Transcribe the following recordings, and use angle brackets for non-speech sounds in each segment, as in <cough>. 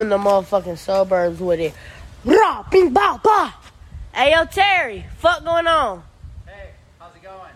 in the motherfucking suburbs with it. Rah, bing, ba, ba. Hey, yo, Terry, fuck going on? Hey, how's it going?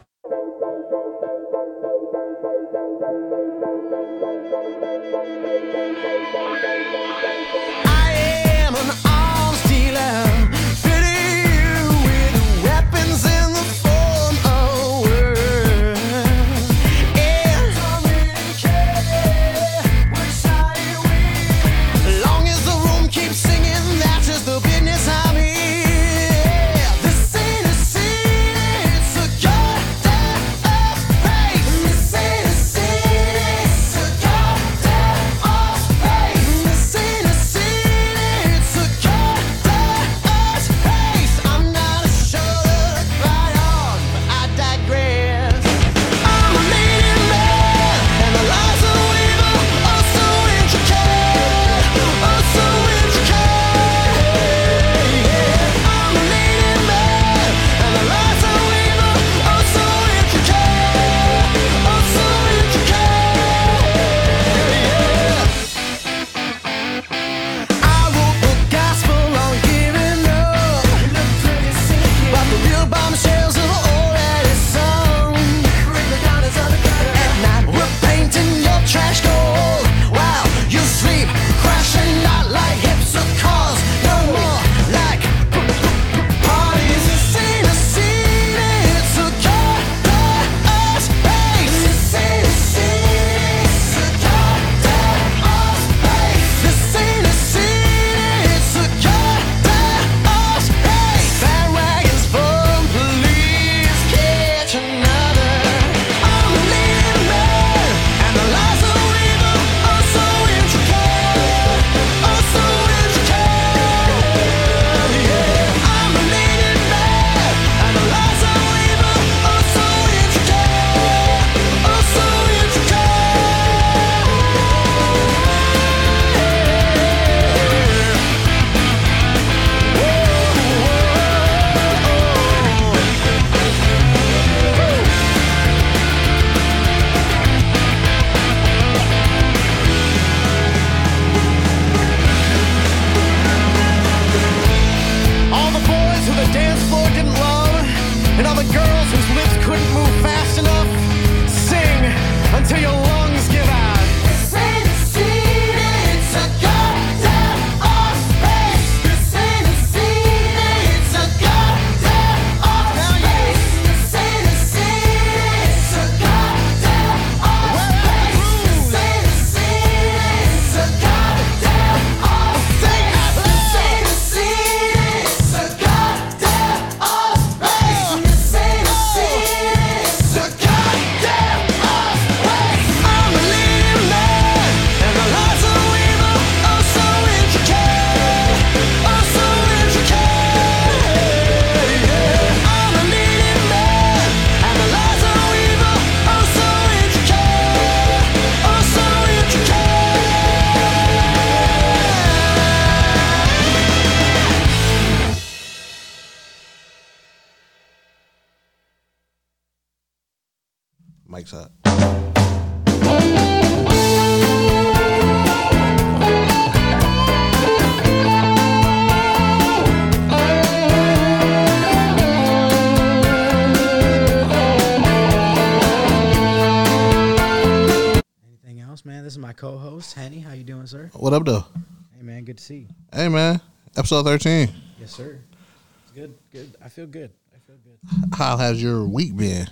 See. Hey, man. Episode 13. Yes, sir. It's good. Good. I feel good. I feel good. How has your week been?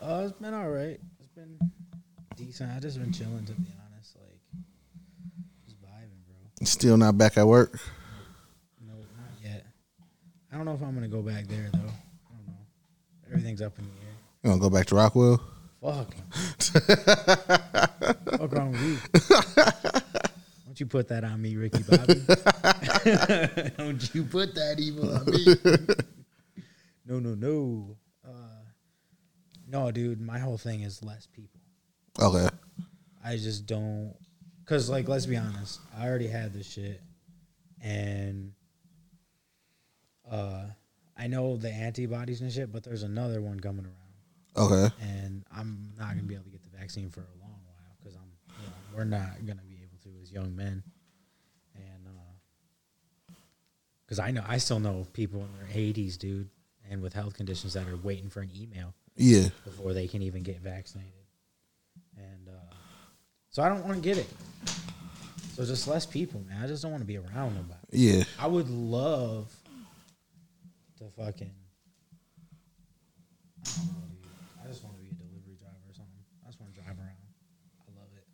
Uh, it's been all right. It's been decent. I just been chilling, to be honest. Like, just vibing, bro. Still not back at work? No, not yet. I don't know if I'm gonna go back there though. I don't know. Everything's up in the air. You want to go back to Rockwell? Fuck. <laughs> Fuck wrong with you? <laughs> Don't you put that on me, Ricky Bobby? <laughs> Don't you put that evil on me? <laughs> no, no, no. Uh, no, dude. My whole thing is less people. Okay. I just don't, cause like let's be honest, I already had this shit, and uh, I know the antibodies and shit, but there's another one coming around. Okay. and I'm not gonna be able to get the vaccine for a long while because I'm, you know, we're not gonna be able to as young men, and Because I know I still know people in their 80s, dude, and with health conditions that are waiting for an email Yeah. before they can even get vaccinated. And uh, so I don't want to get it. So just less people, man. I just don't want to be around nobody. Yeah. I would love to fucking. I don't know, dude. I just want to be a delivery driver or something. I just want to drive around. I love it.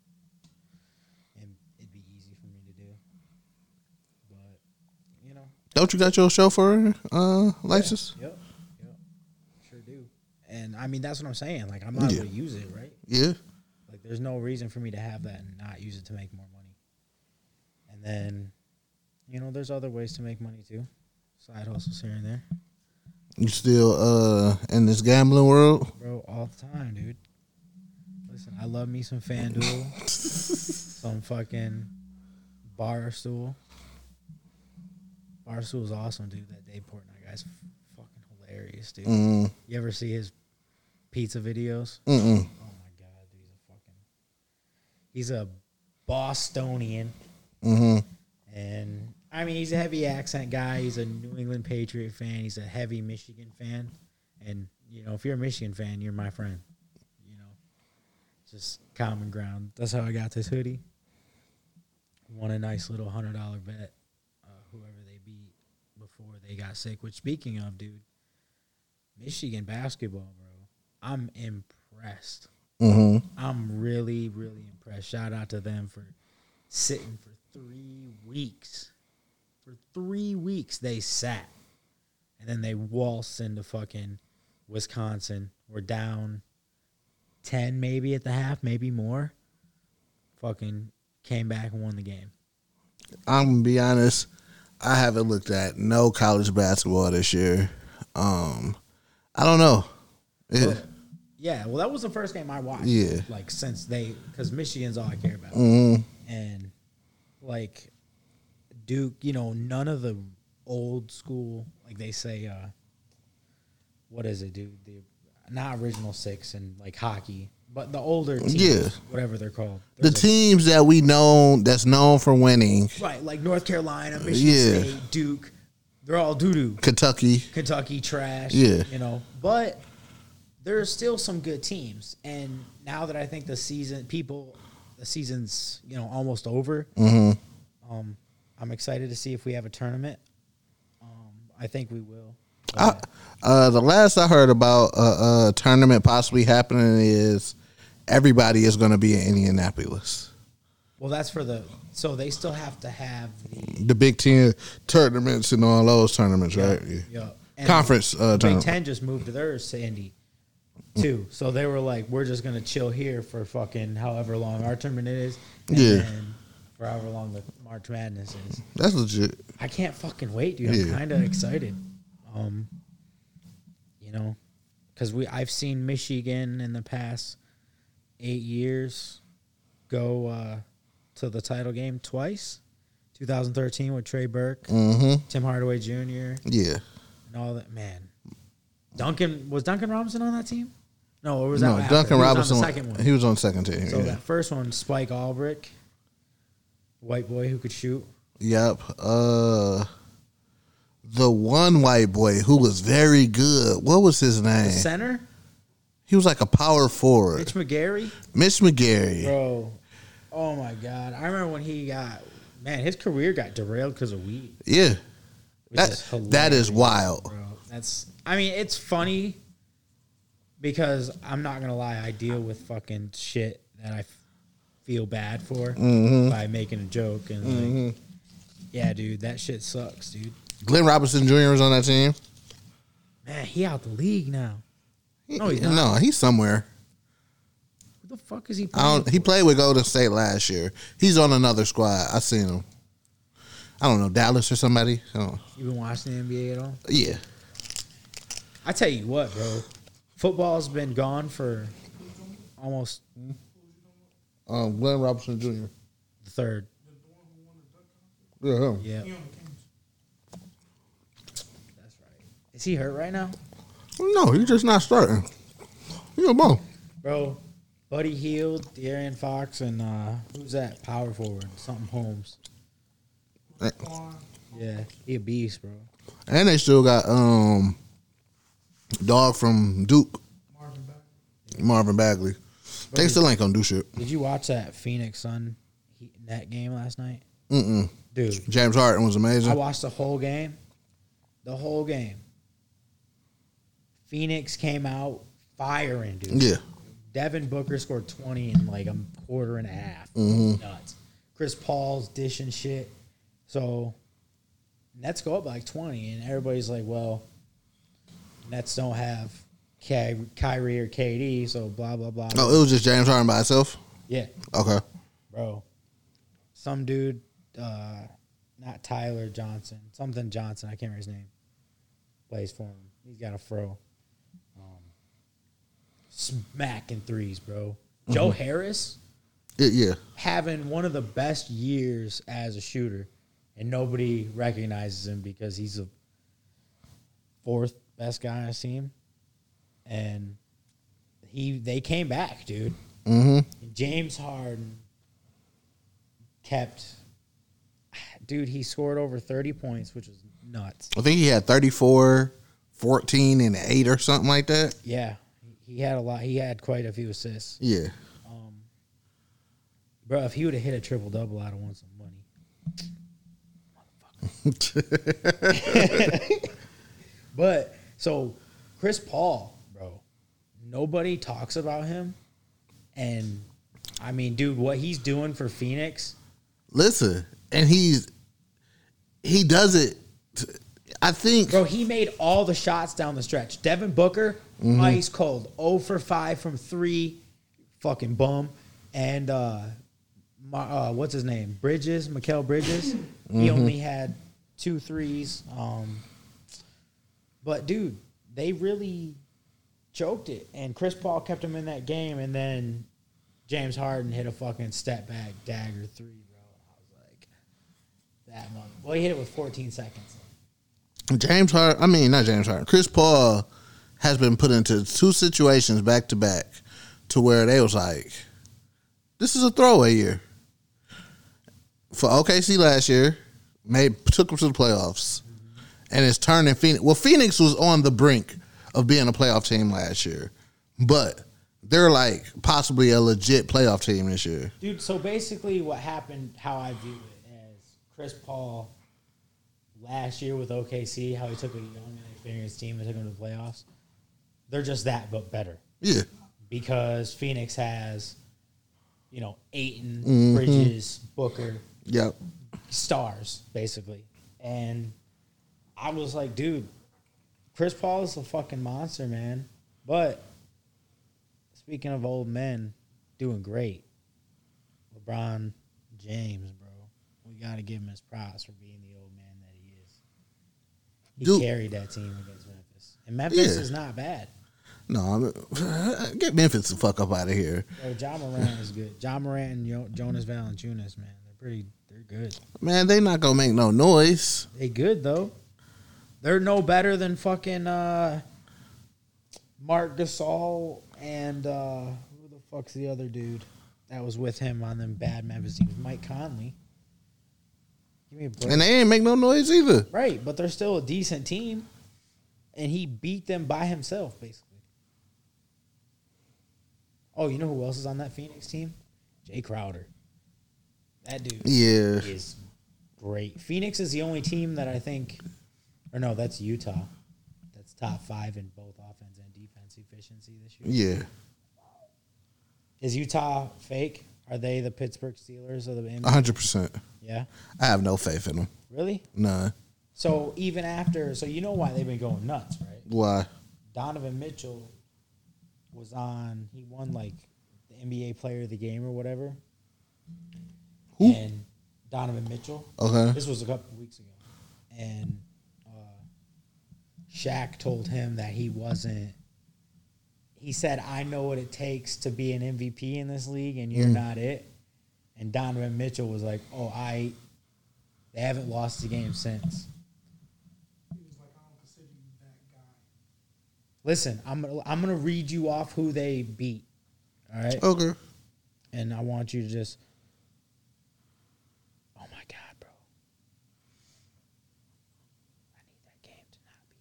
And it'd be easy for me to do. But, you know. Don't you got your chauffeur uh license? Yep. Yep. Sure do. And I mean, that's what I'm saying. Like, I might as Yeah. well use it, right? Yeah. Like, there's no reason for me to have that and not use it to make more money. And then, you know, there's other ways to make money too. Side hustles here and there. You still uh in this gambling world? Bro, all the time, dude. Listen, I love me some FanDuel, <laughs> some fucking Barstool. Barstool was awesome, dude. That Dave Portnoy guy's f- fucking hilarious, dude. Mm. You ever see his pizza videos? Mm-mm. Oh my god, dude, he's a fucking. He's a Bostonian, Mm-hmm. and I mean, he's a heavy accent guy. He's a New England Patriot fan. He's a heavy Michigan fan, and you know, if you're a Michigan fan, you're my friend. You know, just common ground. That's how I got this hoodie. Won a nice little hundred dollar bet. Uh, whoever they beat before they got sick. Which, speaking of, dude, Michigan basketball, bro. I'm impressed. Mm-hmm. I'm really, really impressed. Shout out to them for sitting for three weeks. For three weeks, they sat. And then they waltzed into fucking Wisconsin. We're down 10 maybe at the half, maybe more. Fucking came back and won the game. I'm gonna be honest. I haven't looked at no college basketball this year. Um, I don't know. Yeah. Yeah, well, that was the first game I watched. Yeah. Like, since they, because Michigan's all I care about. Mm-hmm. and like Duke, you know, none of the old school, like they say, uh, what is it, dude? The not original six and like hockey, but the older teams, Yeah. whatever they're called. The There's a- teams that we know that's known for winning, right, like North Carolina, Michigan Yeah. State, Duke, they're all doo doo. Kentucky. Kentucky trash. Yeah. You know, but there's still some good teams. And now that I think the season, people, the season's, you know, almost over, Mm-hmm. um, I'm excited to see if we have a tournament. Um, I think we will. I, uh, the last I heard about a, a tournament possibly happening is everybody is going to be in Indianapolis. Well, that's for the, so they still have to have the The Big Ten tournaments and all those tournaments, right? Yeah. yeah. And Conference uh, Big tournament. Ten just moved to theirs to Indy, too. So they were like, we're just gonna chill here for fucking however long our tournament is, and Yeah. for however long the March Madness is. That's legit. I can't fucking wait, dude. I'm kind of excited. Um, you know, because we I've seen Michigan in the past eight years go uh, to the title game twice. 2013 with Trey Burke, Mm-hmm. Tim Hardaway Jr. Yeah. and all that. Man, Duncan was Duncan Robinson on that team? No, or was that No? Duncan He was Robinson. on the second one? He was on the second team. so yeah. that first one, Spike Albrecht, white boy who could shoot. Yep. Uh, the one white boy who was very good. What was his name? The center, He was like a power forward. Mitch McGary. Mitch McGary. Bro, oh my god! I remember when he got man, his career got derailed because of weed. Yeah. That, is that is wild. bro. That's I mean, it's funny because I'm not gonna lie, I deal with fucking shit that I f- feel bad for Mm-hmm. by making a joke and like, yeah, dude, that shit sucks, dude. Glenn Robinson Jr. was on that team. Man, he out the league now. No, he's not. No, he's somewhere. Who the fuck is he? I Playing don't. He played with Golden State last year. He's on another squad. I seen him. I don't know Dallas or somebody. I don't- You been watching the NBA at all? yeah. I tell you what, bro. Football's been gone for almost Um, Glenn Robinson Jr. the third. Yeah. him. Yeah. That's right. Is he hurt right now? No, he's just not starting. He a bum. Bro, Buddy Hield, De'Aaron Fox, and uh, who's that power forward? Something Holmes. Yeah, he a beast, bro. And they still got um dog from Duke, Marvin Bagley. They still ain't gonna do shit. Did you watch that Phoenix Sun net game last night? Mm-mm. Dude, James Harden was amazing. I watched the whole game. The whole game. Phoenix came out firing, dude. Yeah. Devin Booker scored 20 in like a quarter and a half. Mm-hmm. Nuts. Chris Paul's dishing shit. So Nets go up like 20, and everybody's like, well, Nets don't have Ky- Kyrie or KD, so blah, blah, blah. Oh, it was just James Harden by himself. Yeah, Okay. bro. Some dude, uh, not Tyler Johnson, something Johnson, I can't remember his name, plays for him. He's got a fro. Smacking threes, bro. Joe Harris Yeah, yeah. having one of the best years as a shooter, and nobody recognizes him because he's the fourth best guy on his team. And he they came back, dude. Mm-hmm. James Harden kept, dude. He scored over thirty points, which was nuts. I think he had 34, 14, and 8 or something like that. Yeah, he had a lot. He had quite a few assists, Yeah. Um, bro. If he would have hit a triple double, I'd have won some money. <laughs> But so Chris Paul, bro, nobody talks about him, and I mean, dude, what he's doing for Phoenix, Listen, and he's he does it. I think bro, he made all the shots down the stretch. Devin Booker, ice cold, 0 for five from three, fucking bum, and uh, Ma- uh what's his name, Bridges, Mikal Bridges, he only had two threes. Um, but dude, they really choked it, and Chris Paul kept him in that game, and then James Harden hit a fucking step back dagger three, bro. I was like, that month. Well, he hit it with 14 seconds. James Harden. I mean, not James Harden. Chris Paul has been put into two situations back to back to where they was like, "This is a throwaway year." For OKC last year, made took them to the playoffs, and it's turning Phoenix. Well, Phoenix was on the brink of being a playoff team last year, but they're like possibly a legit playoff team this year. Dude, so basically what happened, how I view it, as Chris Paul last year with OKC, how he took a young and experienced team and took them to the playoffs. They're just that, but better. Yeah, Because Phoenix has, you know, Ayton, mm-hmm. Bridges, Booker, yep. stars, basically. And I was like, dude, Chris Paul is a fucking monster, man. But speaking of old men doing great, LeBron James, bro, we got to give him his props for being the old man that he is. He Dude. carried that team against Memphis. And Memphis Yeah. is not bad. No, I'm, <laughs> get Memphis the fuck up out of here. Bro, John Morant is good. John Morant and jo- Jonas Valanciunas, man, they're pretty, they're good. Man, they not gonna make no noise. They good though. They're no better than fucking uh, Marc Gasol and uh, who the fuck's the other dude that was with him on them bad Memphis teams? Mike Conley. Give me a break. And they ain't make no noise either. right, but they're still a decent team, and he beat them by himself basically. Oh, you know who else is on that Phoenix team? Jae Crowder. That dude Yeah. is great. Phoenix is the only team that I think, or no, that's Utah. That's top five in both offense and defense efficiency this year. Yeah. Is Utah fake? Are they the Pittsburgh Steelers of the NBA? hundred percent. Yeah, I have no faith in them. really. None. So even after, so you know why they've been going nuts, right? Why? Donovan Mitchell was on. He won like the NBA Player of the Game or whatever. Who? And Donovan Mitchell. Okay. This was a couple of weeks ago, and uh, Shaq told him that he wasn't. He said, "I know what it takes to be an MVP in this league, and you're not it." And Donovan Mitchell was like, "Oh, I." They haven't lost a game since. Listen, I'm gonna I'm gonna read you off who they beat. All right. Okay. And I want you to just. Oh my God, bro! I need that game to not be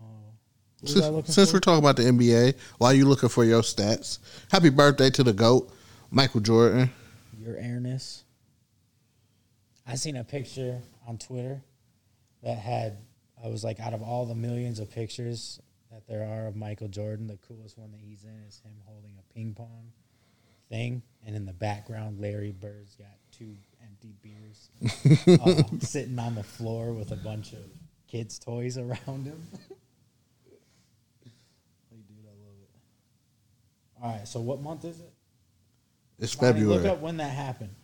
that way. Oh. Since, since we're talking about the NBA, while you looking for your stats, happy birthday to the goat, Michael Jordan. Your airness. I seen a picture on Twitter that had I was like out of all the millions of pictures that there are of Michael Jordan, the coolest one that he's in is him holding a ping pong thing, and in the background, Larry Bird's got two empty beers <laughs> uh, sitting on the floor with a bunch of kids' toys around him. <laughs> Like, dude, I love it. All right, so what month is it? It's Bonnie, February. Look up when that happened.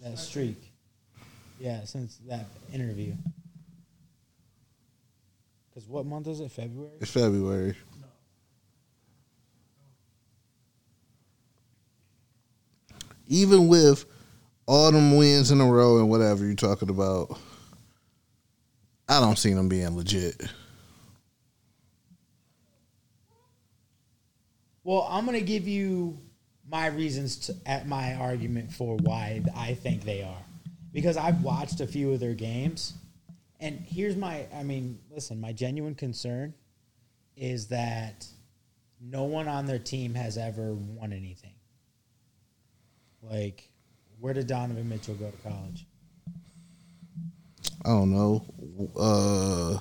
That streak. Yeah, since that interview. Because what month is it? February? It's February. Even with all them wins in a row and whatever you're talking about, I don't see them being legit. Well, I'm going to give you my reasons to, at my argument for why I think they are. Because I've watched a few of their games. And here's my, I mean, listen, my genuine concern is that no one on their team has ever won anything. Like, where did Donovan Mitchell go to college? I don't know. Uh,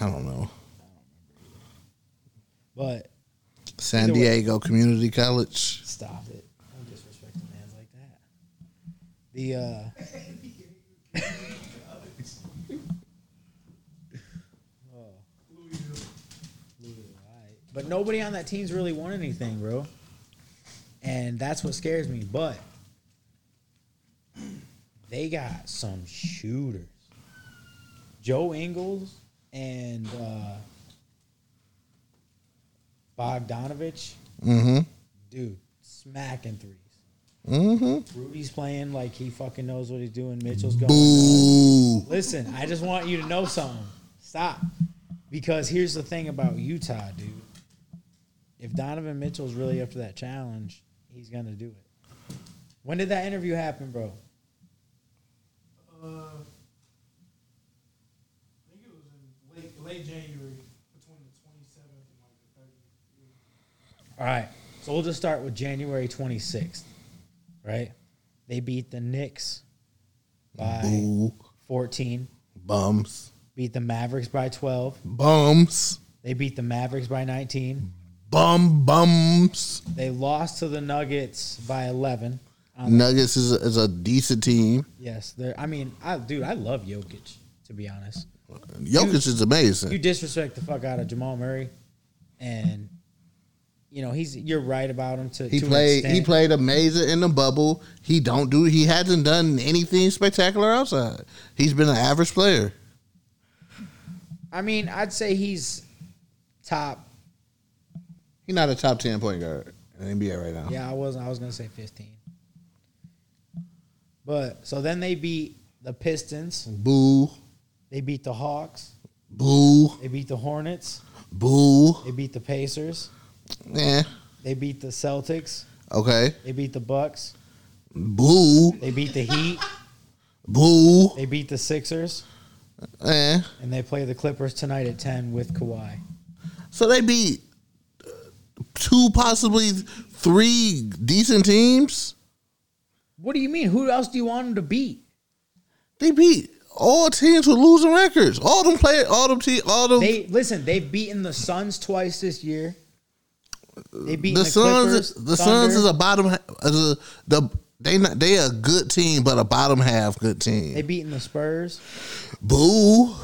I don't know. But San Either way. Diego Community College. Stop it. Don't disrespect the man's like that. The uh. <laughs> But nobody on that team's really won anything, bro. And that's what scares me. But they got some shooters. Joe Ingles and uh Bogdanovich Mm-hmm. dude, smacking threes. Mm-hmm. Rudy's playing like he fucking knows what he's doing. Mitchell's going. Boo. Listen, I just want you to know something. Stop. Because here's the thing about Utah, dude. If Donovan Mitchell's really up to that challenge, he's gonna do it. When did that interview happen, bro? Uh, I think it was in late late January between the 27th and like the 30th. All right. So we'll just start with January 26th, right? They beat the Knicks by Boo. 14, Bums. beat the Mavericks by 12, Bums. they beat the Mavericks by 19, Bum bums. They lost to the Nuggets by 11. Um, Nuggets is a, is a decent team. yes, they're. I mean, I dude, I love Jokic. To be honest, Jokic is amazing. you disrespect the fuck out of Jamal Murray, and you know he's. You're right about him. To He to played. He played amazing in the bubble. He don't do. He hasn't done anything spectacular outside. He's been an average player. I mean, I'd say he's top. He's not a top ten point guard in the NBA right now. Yeah, I was. I was gonna say 15. But so then they beat the Pistons. Boo. They beat the Hawks. Boo. They beat the Hornets. Boo. They beat the Pacers. Yeah. They beat the Celtics. Okay. They beat the Bucks. Boo. They beat the Heat. Boo. They beat the Sixers. Eh. And they play the Clippers tonight at 10 with Kawhi. So they beat two, possibly three decent teams. What do you mean? Who else do you want them to beat? They beat all teams with losing records. All them play. All them te- All them. They listen. They've beaten the Suns twice this year. They beat the the, Suns. Clippers, the. Suns is a bottom. Is a, the they not they a good team, but a bottom half good team. They beaten the Spurs. Boo.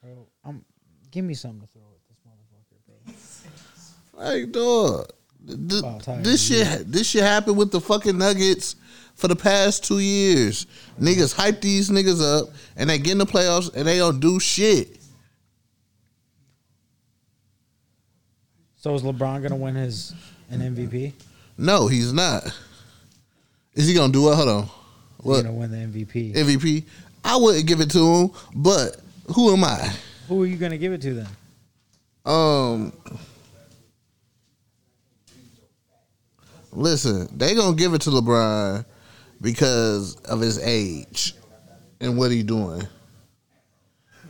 Bro, um, give me something to throw at this motherfucker, bro. Like dog. Th- this shit. This shit happened with the fucking Nuggets for the past two years. Niggas hype these niggas up, and they get in the playoffs, and they don't do shit. So is LeBron gonna win his an MVP? No, he's not. Is he gonna do it? Hold on. What? He's What gonna win the MVP. MVP? I wouldn't give it to him, but who am I? Who are you gonna give it to then? Um, listen, they gonna give it to LeBron because of his age and what he doing.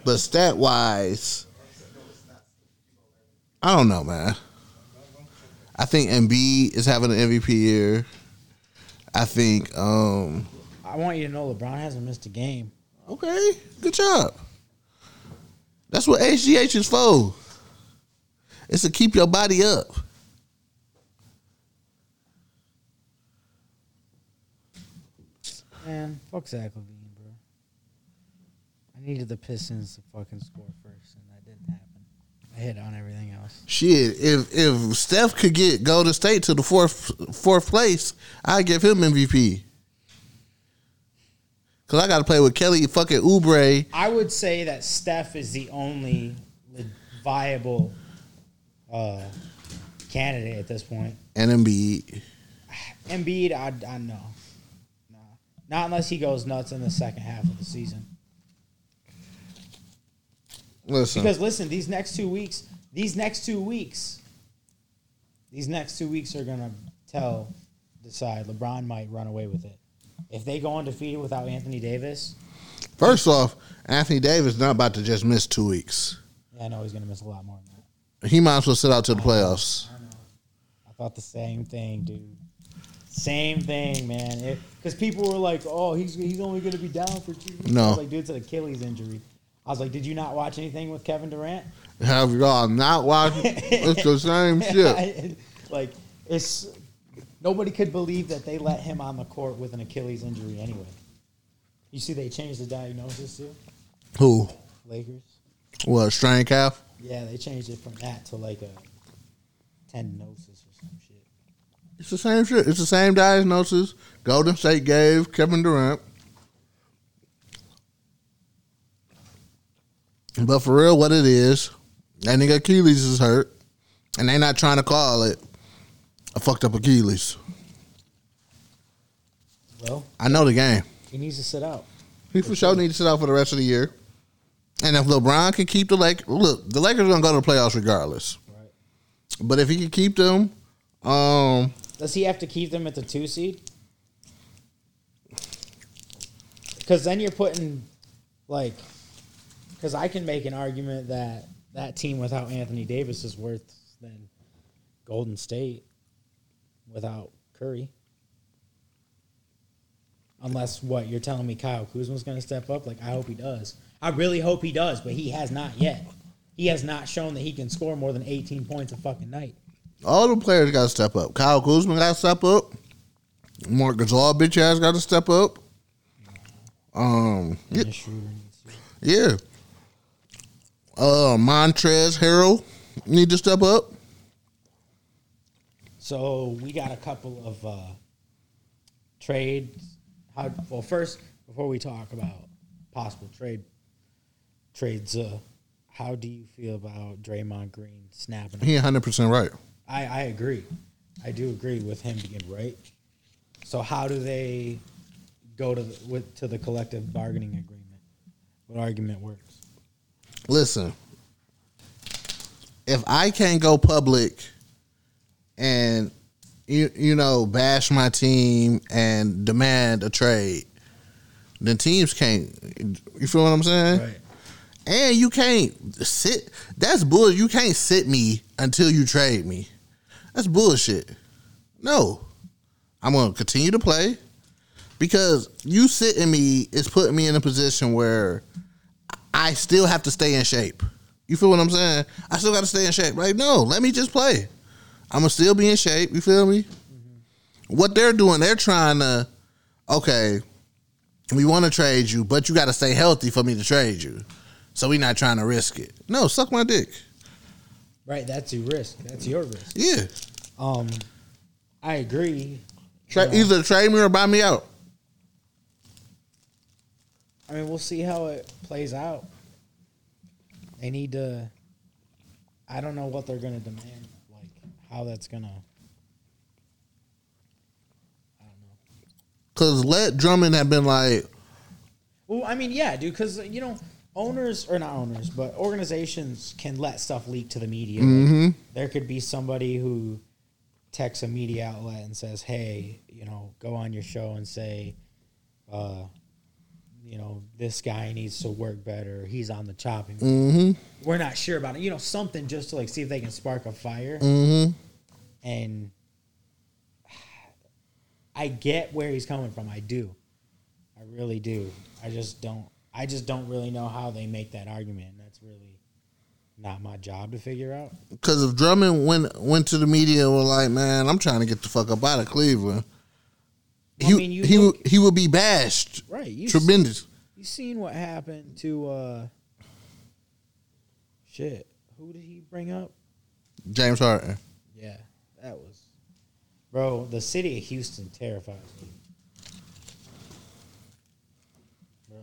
But stat wise, I don't know, man. I think Embiid is having an MVP year. I think, um, I want you to know LeBron hasn't missed a game. okay, good job. That's what HGH is for. It's to keep your body up. Man, fuck Zach LaVine, bro. I needed the Pistons to fucking score first, and that didn't happen. I hit on everything else. Shit, if if Steph could get Golden State to the fourth fourth place, I'd give him MVP. Cause I got to play with Kelly fucking Oubre I would say that Steph is the only viable uh, candidate at this point. and Embiid. Embiid, I, I know. Nah. Not unless he goes nuts in the second half of the season. Listen, Because listen, these next two weeks, these next two weeks, these next two weeks are gonna tell, decide. LeBron might run away with it. If they go undefeated without Anthony Davis, first off, Anthony Davis not about to just miss two weeks. yeah, I know he's gonna miss a lot more than that. He might as well sit out to the playoffs. I thought the same thing, dude. Same thing, man. Because people were like, "Oh, he's he's only gonna be down for two weeks." No. I like, dude, it's an Achilles injury. I was like, "Did you not watch anything with Kevin Durant?" Have y'all not watched? it's <laughs> the same shit. <laughs> like it's nobody could believe that they let him on the court with an Achilles injury anyway. You see, they changed the diagnosis too. Who? Lakers. What? Strain calf? Yeah, they changed it from that to like a tendinosis or some shit. It's the same shit. It's the same diagnosis. Golden State gave Kevin Durant. But for real, what it is, that nigga Achilles is hurt, and they not trying to call it a fucked up Achilles. Well, I know the game. he needs to sit out. He for sure need to sit out for the rest of the year. And if LeBron can keep the Lakers, look, the Lakers gonna go to the playoffs regardless. Right. But if he can keep them, um, Does he have to keep them at the two seed? Because then you're putting, like, because I can make an argument that that team without Anthony Davis is worth than Golden State without Curry. Unless what you're telling me, Kyle Kuzma's going to step up. Like I hope he does. I really hope he does, but he has not yet. He has not shown that he can score more than 18 points a fucking night. all the players got to step up. Kyle Kuzma got to step up. Marc Gasol, bitch ass, got to step up. Um, yeah, Dennis Schroeder needs to. yeah. Uh, Montrezl Harrell need to step up. So we got a couple of uh, trades. How well first before we talk about possible trade trades, uh, how do you feel about Draymond Green snapping? He 100 percent right. I, I agree. I do agree with him being right. So how do they go to the, with, to the collective bargaining agreement? What argument works? Listen, if I can't go public and you you know bash my team and demand a trade, then teams can't. You feel what I'm saying? And you can't sit. That's bull. You can't sit me until you trade me. That's bullshit. No, I'm gonna continue to play because you sitting me is putting me in a position where I still have to stay in shape. You feel what I'm saying? I still got to stay in shape. Like, no, let me just play. I'm gonna still be in shape. You feel me? What they're doing, they're trying to. Okay, we want to trade you, but you got to stay healthy for me to trade you. So we're not trying to risk it. No, suck my dick. Right, that's your risk. That's your risk. Yeah, Um, I agree. Tra- either trade me or buy me out. I mean, we'll see how it plays out. They need to. I don't know what they're going to demand, like how that's going to. I don't know. Cause let Drummond have been like, Well, I mean, yeah, dude, because you know, owners or not owners, but organizations can let stuff leak to the media. Like, there could be somebody who texts a media outlet and says, "Hey, you know, go on your show and say, uh, you know, this guy needs to work better. He's on the chopping. block. Mm-hmm. We're not sure about it. You know, something just to like see if they can spark a fire. Mm-hmm. And I get where he's coming from. I do. I really do. I just don't. I just don't really know how they make that argument. That's really not my job to figure out. Because if Drummond went went to the media and was like, "Man, I'm trying to get the fuck up out of Cleveland," I he mean, you he look- would he would be bashed. Right. You Tremendous. You seen what happened to uh shit. Who did he bring up? James Harden. Yeah, that was Bro, the city of Houston terrifies me. Bro.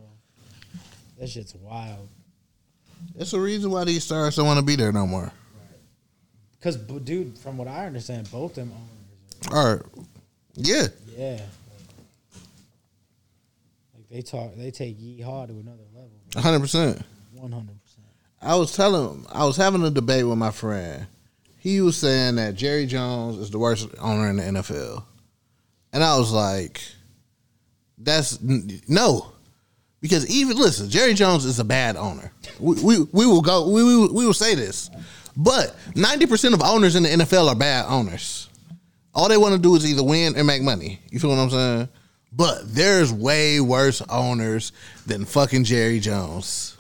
That shit's wild. That's the reason why these stars don't want to be there no more. Cause b- dude, from what I understand, both them owners All right. Yeah. yeah. They talk they take yeehaw to another level. 100%. One hundred percent. I was telling I was having a debate with my friend. He was saying that Jerry Jones is the worst owner in the NFL. And I was like, that's no. Because even listen, Jerry Jones is a bad owner. We we, we will go we, we we will say this. But 90% of owners in the NFL are bad owners. All they want to do is either win and make money. You feel what I'm saying? But there's way worse owners than fucking Jerry Jones.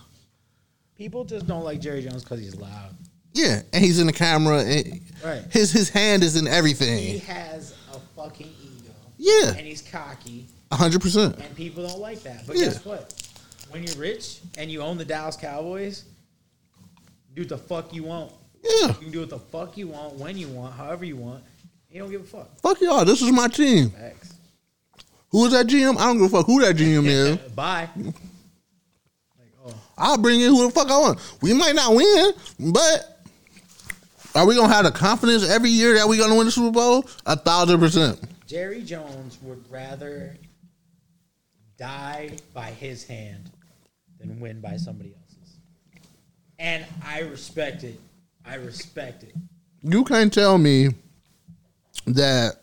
People just don't like Jerry Jones because he's loud. Yeah, and he's in the camera. And Right. His his hand is in everything. He has a fucking ego. Yeah, And he's cocky. hundred percent. And people don't like that. But Yeah. guess what? When you're rich and you own the Dallas Cowboys, do what the fuck you want. Yeah, You can do what the fuck you want, when you want, however you want. You don't give a fuck. fuck y'all. This is my team. Facts. Who is that GM? I don't give a fuck who that GM is. <laughs> Bye. Oh, I'll bring in who the fuck I want. We might not win, but are we gonna have the confidence every year that we're gonna win the Super Bowl? A thousand percent. Jerry Jones would rather die by his hand than win by somebody else's. And I respect it. I respect it. You can't tell me that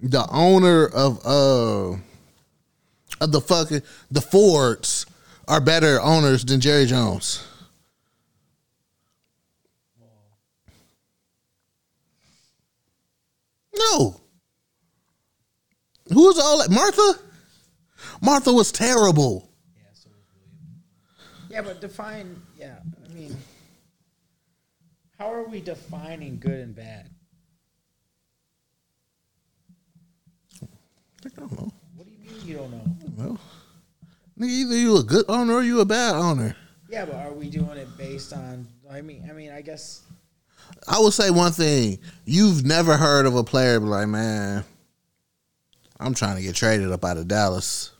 the owner of uh of the fucking the Fords are better owners than Jerry Jones. No. Who was all that? Martha? Martha was terrible. Yeah, so was. Yeah, but define. Yeah, I mean, how are we defining good and bad? I don't know. What do you mean you don't know? Well, nigga, either you a good owner or you a bad owner. Yeah, but are we doing it based on? I mean, I mean, I guess I will say one thing. You've never heard of a player be like, man, I'm trying to get traded up out of Dallas.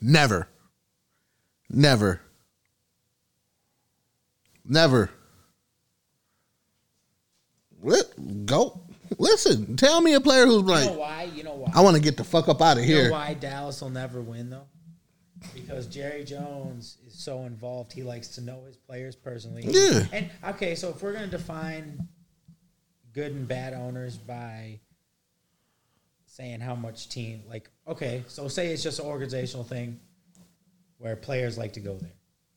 Never. Never. Never. What? go. Listen, tell me a player who's like, you know why? You know why? I want to get the fuck up out of here. You know why Dallas will never win though? Because Jerry Jones is so involved. He likes to know his players personally. Yeah. And okay, so if we're gonna define good and bad owners by saying how much team like okay, so say it's just an organizational thing where players like to go there.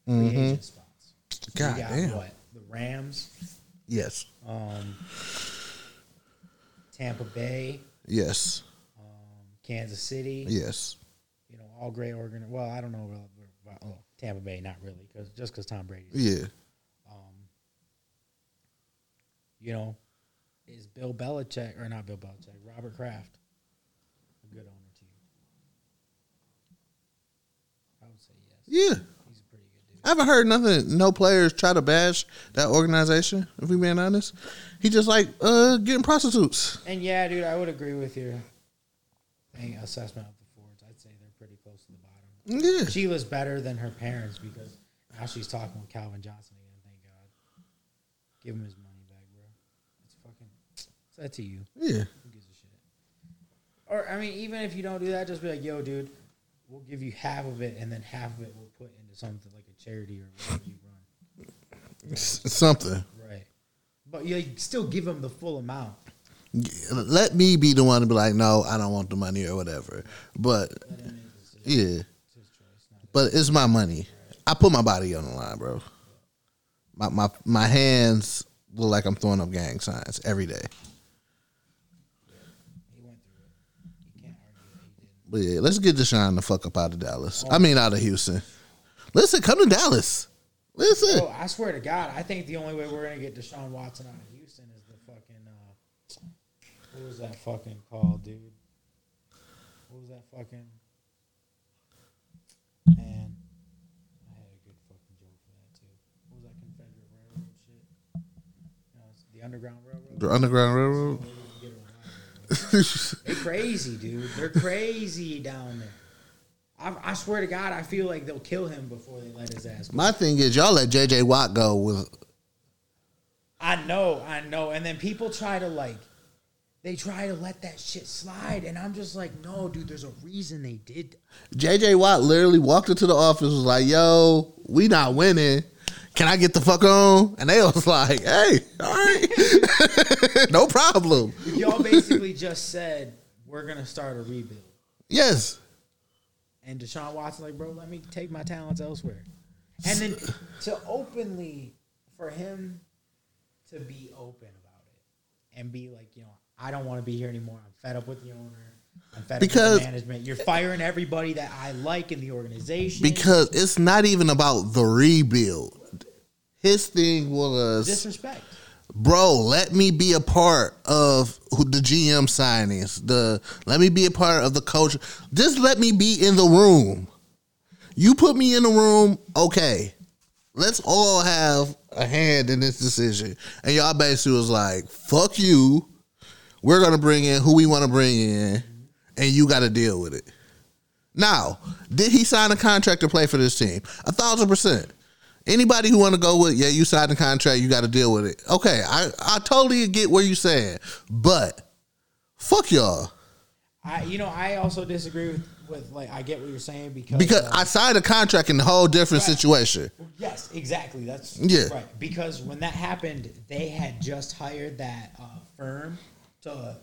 Free agent spots. Mm-hmm. God got damn. what? The Rams, Yes. um, Tampa Bay, Yes. um, Kansas City. Yes. you know, all great organ. Well, I don't know about, oh, Tampa Bay, not really, because just because Tom Brady, Yeah. um, you know, is Bill Belichick or not Bill Belichick, Robert Kraft, a good owner to you? I would say yes. Yeah. He's a pretty good dude. I haven't heard nothing. No players try to bash that organization. If we being honest, he just like uh getting prostitutes. And yeah, dude, I would agree with your thing, assessment of the Fords. I'd say they're pretty close to the bottom. Yeah, Sheila's better than her parents because now she's talking with Calvin Johnson again. Thank God. Give him his money back, bro. It's fucking. It's that to you. yeah, Who gives a shit? Or I mean, even if you don't do that, just be like, "Yo, dude, we'll give you half of it, and then half of it we'll put into something like a charity or whatever you run." It's something. Right. But you still give them the full amount. Let me be the one to be like, no, I don't want the money or whatever. But Let him make the decision. yeah, It's his choice, not But it's my money. I put my body on the line, bro. My my my hands look like I'm throwing up gang signs every day. He went through it. You can't argue that he didn't. But yeah, let's get Deshaun the fuck up out of Dallas. I mean, out of Houston. Listen, come to Dallas. Listen. Bro, I swear to God, I think the only way we're gonna get Deshaun Watson out of Houston is the fucking uh, what was that fucking called, dude? What was that fucking man? I had a good fucking joke for that too. What was that Confederate Railroad shit? You know, the Underground Railroad. The Underground Railroad. Maybe we can get around it. They're crazy, dude. They're crazy down there. I, I swear to God, I feel like they'll kill him before they let his ass go. My thing is, y'all let JJ Watt go with I know, I know. And then people try to like, they try to let that shit slide, and I'm just like, no, dude. There's a reason they did. that. JJ Watt. Literally walked into the office, was like, "Yo, we not winning. Can I get the fuck on?" And they was like, "Hey, all right, <laughs> no problem." Y'all basically just said we're gonna start a rebuild, Yes, and Deshaun Watson like, bro, let me take my talents elsewhere. And then to openly for him to be open about it and be like, you know, I don't want to be here anymore. I'm fed up with the owner. Because- up with the management. You're firing everybody that I like in the organization. because it's not even about the rebuild. His thing was, disrespect. bro, let me be a part of the GM signings. The let me be a part of the coach. Just let me be in the room. You put me in the room, okay. Let's all have a hand in this decision. And y'all basically was like, fuck you. We're gonna bring in who we want to bring in, and you got to deal with it. Now, did he sign a contract to play for this team? A thousand percent. Anybody who want to go with, yeah, you signed a contract, you got to deal with it. Okay, I, I totally get what you're saying, but fuck y'all. I, you know, I also disagree with, with like I get what you're saying because Because uh, I signed a contract in a whole different Right. situation. Yes, exactly. That's Yeah. right. Because when that happened, they had just hired that uh, firm to,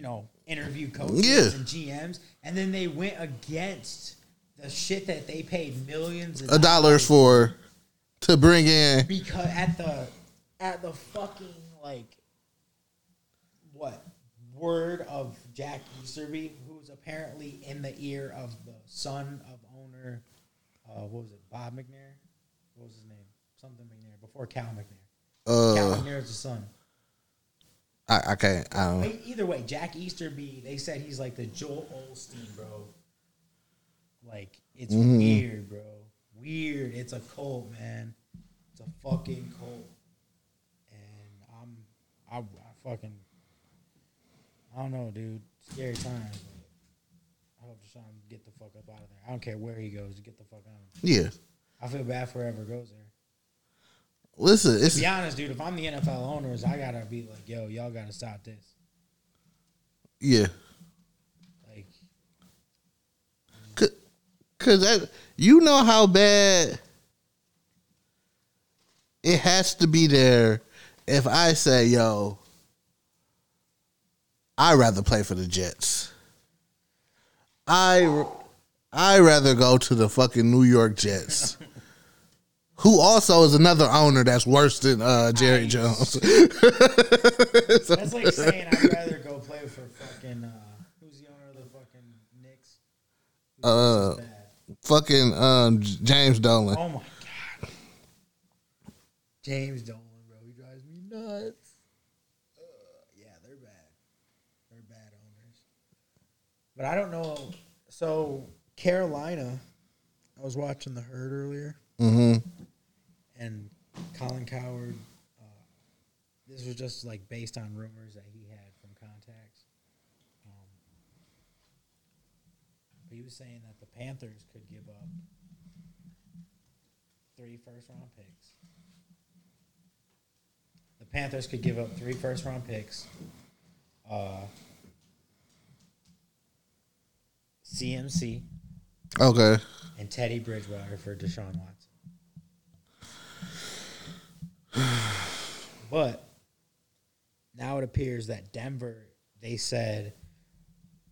you know, interview coaches Yeah. and GMs, and then they went against the shit that they paid millions of dollars for to bring in. because at the at the fucking like what word of Jack Easterby, who's apparently in the ear of the son of owner, uh, what was it, Bob McNair? What was his name? Something McNair before Cal McNair. Cal Uh, McNair is the son. I, I can't. I don't. Either way, Jack Easterby, they said he's like the Joel Osteen, bro. Like it's mm-hmm. weird, bro. Weird. It's a cult, man. It's a fucking cult. And I'm, I, I fucking, I don't know, dude. Scary times. I hope Deshaun get the fuck up out of there. I don't care where he goes. Get the fuck out. Yeah. I feel bad for whoever goes there. Listen, To it's be honest, dude, if I'm the NFL owners, I gotta be like, yo, y'all gotta stop this. yeah. Like, Cause cause that, you know how bad it has to be there. If I say, "Yo, I'd rather play for the Jets," I I rather go to the fucking New York Jets, who also is another owner that's worse than uh, Jerry Nice. Jones. <laughs> That's like saying I'd rather go play for fucking uh, who's the owner of the fucking Knicks? Uh, fucking um, James Dolan. Oh my god, James Dolan, bro, he drives me nuts. Uh, yeah, they're bad. They're bad owners. But I don't know. So Carolina, I was watching the herd earlier, hmm and Colin Cowherd. Uh, this was just like based on rumors that he had from contacts. Um, but he was saying that the Panthers could give up three first round picks. The Panthers could give up three first round picks. Uh, CMC Okay. and Teddy Bridgewater for Deshaun Watson. But now it appears that Denver, they said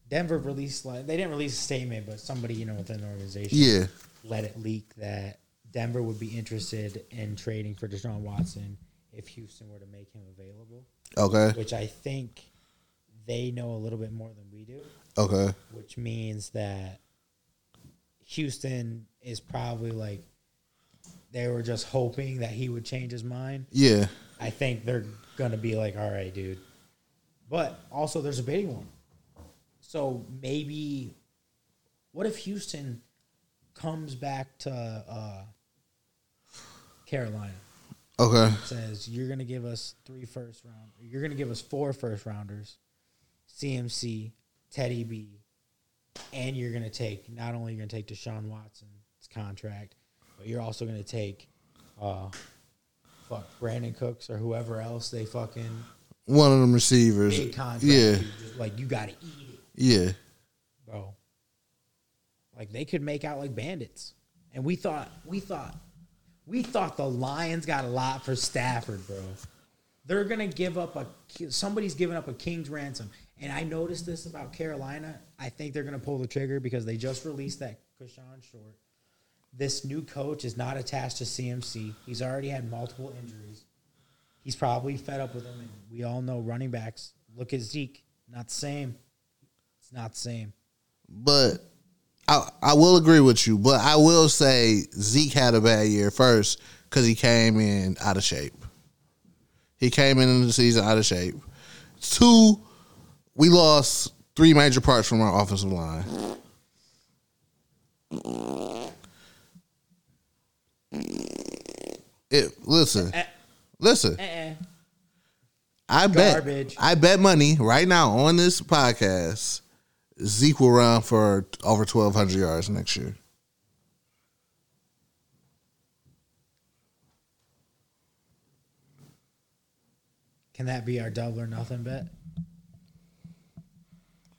Denver released like they didn't release a statement, but somebody you know within the organization Yeah. let it leak that Denver would be interested in trading for Deshaun Watson if Houston were to make him available, Okay. which I think they know a little bit more than we do, Okay. which means that Houston is probably like they were just hoping that he would change his mind. Yeah. I think they're gonna be like, all right, dude. But also, there's a bidding war. So maybe, what if Houston comes back to uh, Carolina? Okay. Says you're gonna give us three first round. You're gonna give us four first rounders, CMC, Teddy B, and you're gonna take not only you're gonna take Deshaun Watson's contract, but you're also gonna take, uh, fuck Brandin Cooks or whoever else they fucking One of them receivers. big contract. Yeah. dude. Just like you gotta eat it, Yeah. bro. Like they could make out like bandits, and we thought we thought we thought the Lions got a lot for Stafford, bro. They're gonna give up a somebody's giving up a king's ransom, and I noticed this about Carolina. I think they're gonna pull the trigger because they just released that Kawann Short. This new coach is not attached to CMC. He's already had multiple injuries. He's probably fed up with him, and we all know running backs. Look at Zeke, not the same. It's not the same. But I I will agree with you, but I will say Zeke had a bad year first because he came in out of shape. He came in the season out of shape. Two, we lost three major parts from our offensive line. It listen, Eh. listen. Eh-eh. I bet I bet money right now on this podcast. Zeke will run for over twelve hundred yards next year. Can that be our double or nothing bet?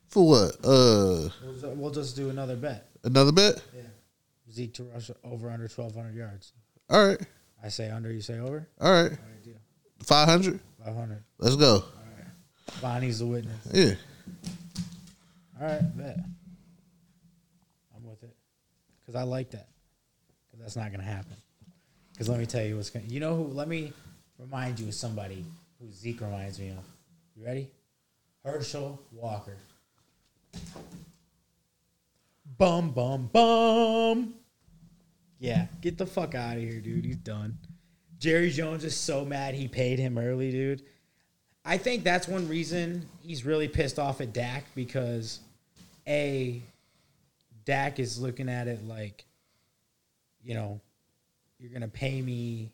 For what? Uh, We'll We'll just do another bet. another bet. Yeah. Zeke to rush over under 1,200 yards. All right, I say under, you say over? all right. All right, deal. Five hundred. 500. Let's go. Bonnie's the witness. Yeah. All right, bet. I'm with it. Because I like that. Because that's not going to happen. Because let me tell you what's going to. You know who? Let me remind you of somebody who Zeke reminds me of. You ready? Herschel Walker. Bum, bum, bum. Yeah, get the fuck out of here, dude. He's done. Jerry Jones is so mad he paid him early, dude. I think that's one reason he's really pissed off at Dak because a Dak is looking at it like, you know, you're gonna pay me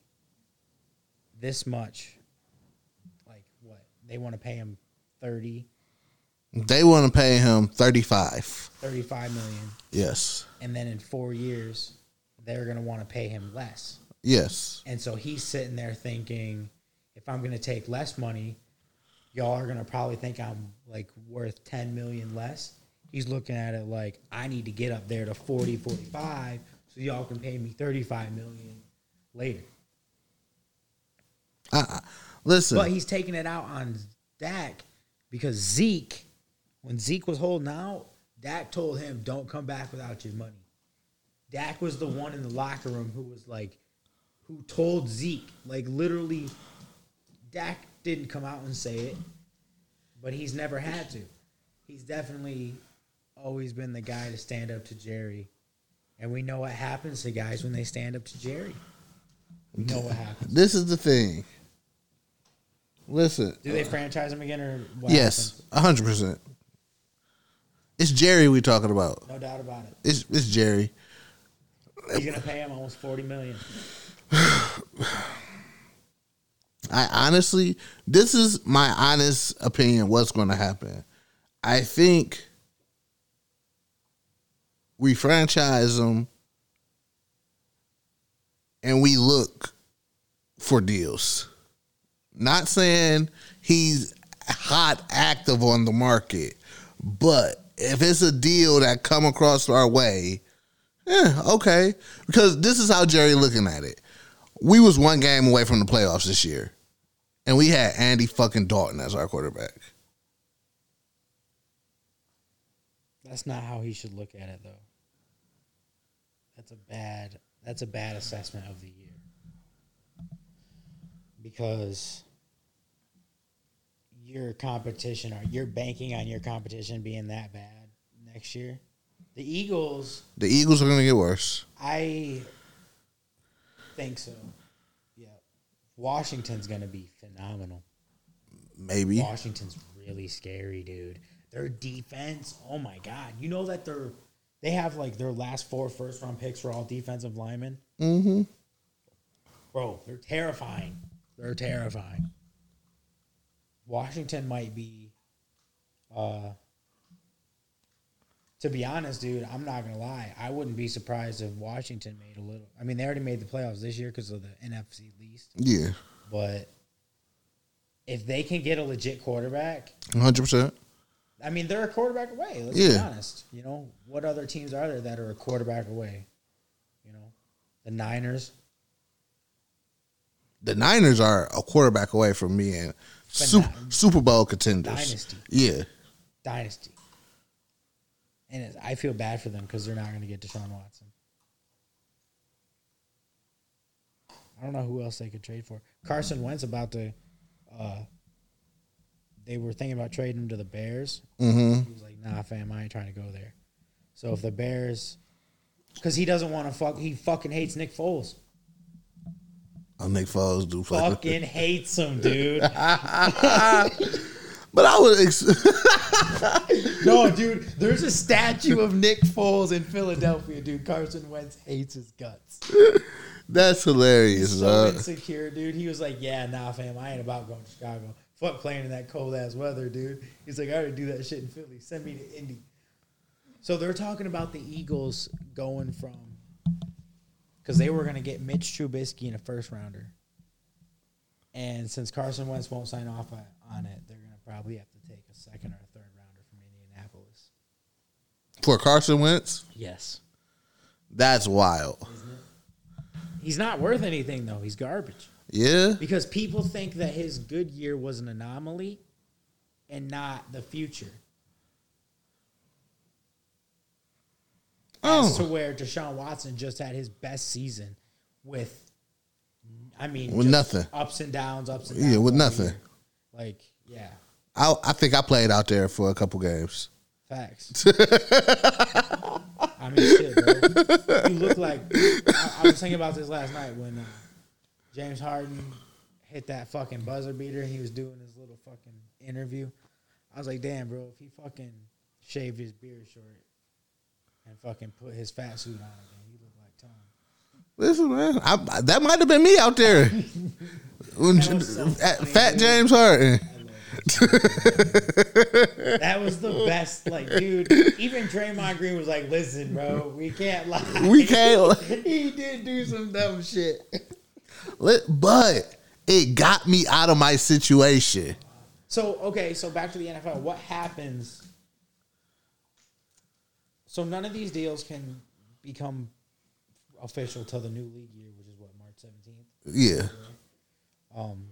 this much. Like what? They want to pay him 30, They want to pay him thirty five. 35 million, Yes. and then in four years, they're gonna want to pay him less. Yes. And so he's sitting there thinking, if I'm going to take less money, y'all are going to probably think I'm like worth 10 million less. He's looking at it like I need to get up there to 40, 45 so y'all can pay me 35 million later. Uh, listen. But he's taking it out on Dak because Zeke, when Zeke was holding out, Dak told him, "Don't come back without your money." Dak was the one in the locker room who was like, who told Zeke, like literally, Dak didn't come out and say it, but he's never had to. He's definitely always been the guy to stand up to Jerry, and we know what happens to guys when they stand up to Jerry. We know what happens. this is the thing. Listen. Do they franchise him again or what Yes, hundred percent. It's Jerry we're talking about. No doubt about it. It's it's Jerry. He's gonna pay him almost forty million. <sighs> I honestly, this is my honest opinion. What's going to happen? I think we franchise him, and we look for deals. Not saying he's hot active on the market, but if it's a deal that come across our way, yeah, okay. Because this is how Jerry looking at it. We was one game away from the playoffs this year, and we had Andy fucking Dalton as our quarterback. That's not how he should look at it, though. That's a bad. That's a bad assessment of the year. Because your competition, or you're banking on your competition being that bad next year. The Eagles, The Eagles are gonna get worse. I think so. Yeah, Washington's gonna be phenomenal. Maybe. Washington's really scary, dude. Their defense, oh my god! You know that they're they have like their last four first round picks for all defensive linemen. Mm-hmm. Bro, they're terrifying. They're terrifying. Washington might be. Uh, to be honest, dude, I'm not gonna lie. I wouldn't be surprised if Washington made a little. I mean, they already made the playoffs this year because of the NFC least. Yeah. But if they can get a legit quarterback, hundred percent. I mean, they're a quarterback away. Let's be honest. You know, what other teams are there that are a quarterback away? You know, the Niners. The Niners are a quarterback away from being Super, Super Bowl contenders. Dynasty. Yeah. dynasty. And I feel bad for them because they're not going to get Deshaun Watson. I don't know who else they could trade for. Carson Wentz about to. Uh, they were thinking about trading him to the Bears. Mm-hmm. He was like, "Nah, fam, I ain't trying to go there." So if the Bears, because he doesn't want to fuck, he fucking hates Nick Foles. I'll Nick Foles do fucking. Fucking hates him, dude. <laughs> <laughs> But I would. Ex- <laughs> No, dude, there's a statue of Nick Foles in Philadelphia, dude. Carson Wentz hates his guts. That's hilarious, So dog. insecure, dude. He was like, "Yeah, nah, fam, I ain't about going to Chicago. Fuck playing in that cold ass weather, dude." He's like, "I already do that shit in Philly. Send me to Indy." So they're talking about the Eagles going from because they were gonna get Mitch Trubisky in a first rounder, and since Carson Wentz won't sign off on- it, they're probably have to take a second or a third rounder from Indianapolis. For Carson Wentz, Yes. that's wild. He's not worth anything though. He's garbage. Yeah. Because people think that his good year was an anomaly and not the future. Oh. As to where Deshaun Watson just had his best season with, I mean, With nothing. ups and downs, ups and downs. Yeah, with nothing. year. Like, yeah, I, I think I played out there for a couple games. facts. <laughs> I mean, shit, bro. You look like I, I was thinking about this last night when uh, James Harden hit that fucking buzzer beater. He was doing his little fucking interview. I was like, damn, bro, if he fucking shaved his beard short and fucking put his fat suit on again, he look like Tom. Listen, man, I, that might have been me out there. <laughs> So funny, Fat dude. James Harden. <laughs> That was the best. Like, dude, even Draymond Green was like, listen, bro, we can't lie. We can't. <laughs> he did do some dumb shit. <laughs> But it got me out of my situation. So okay, so back to the NFL. What happens? So none of these deals can become official till the new league year, which is what March seventeenth. Yeah. Um,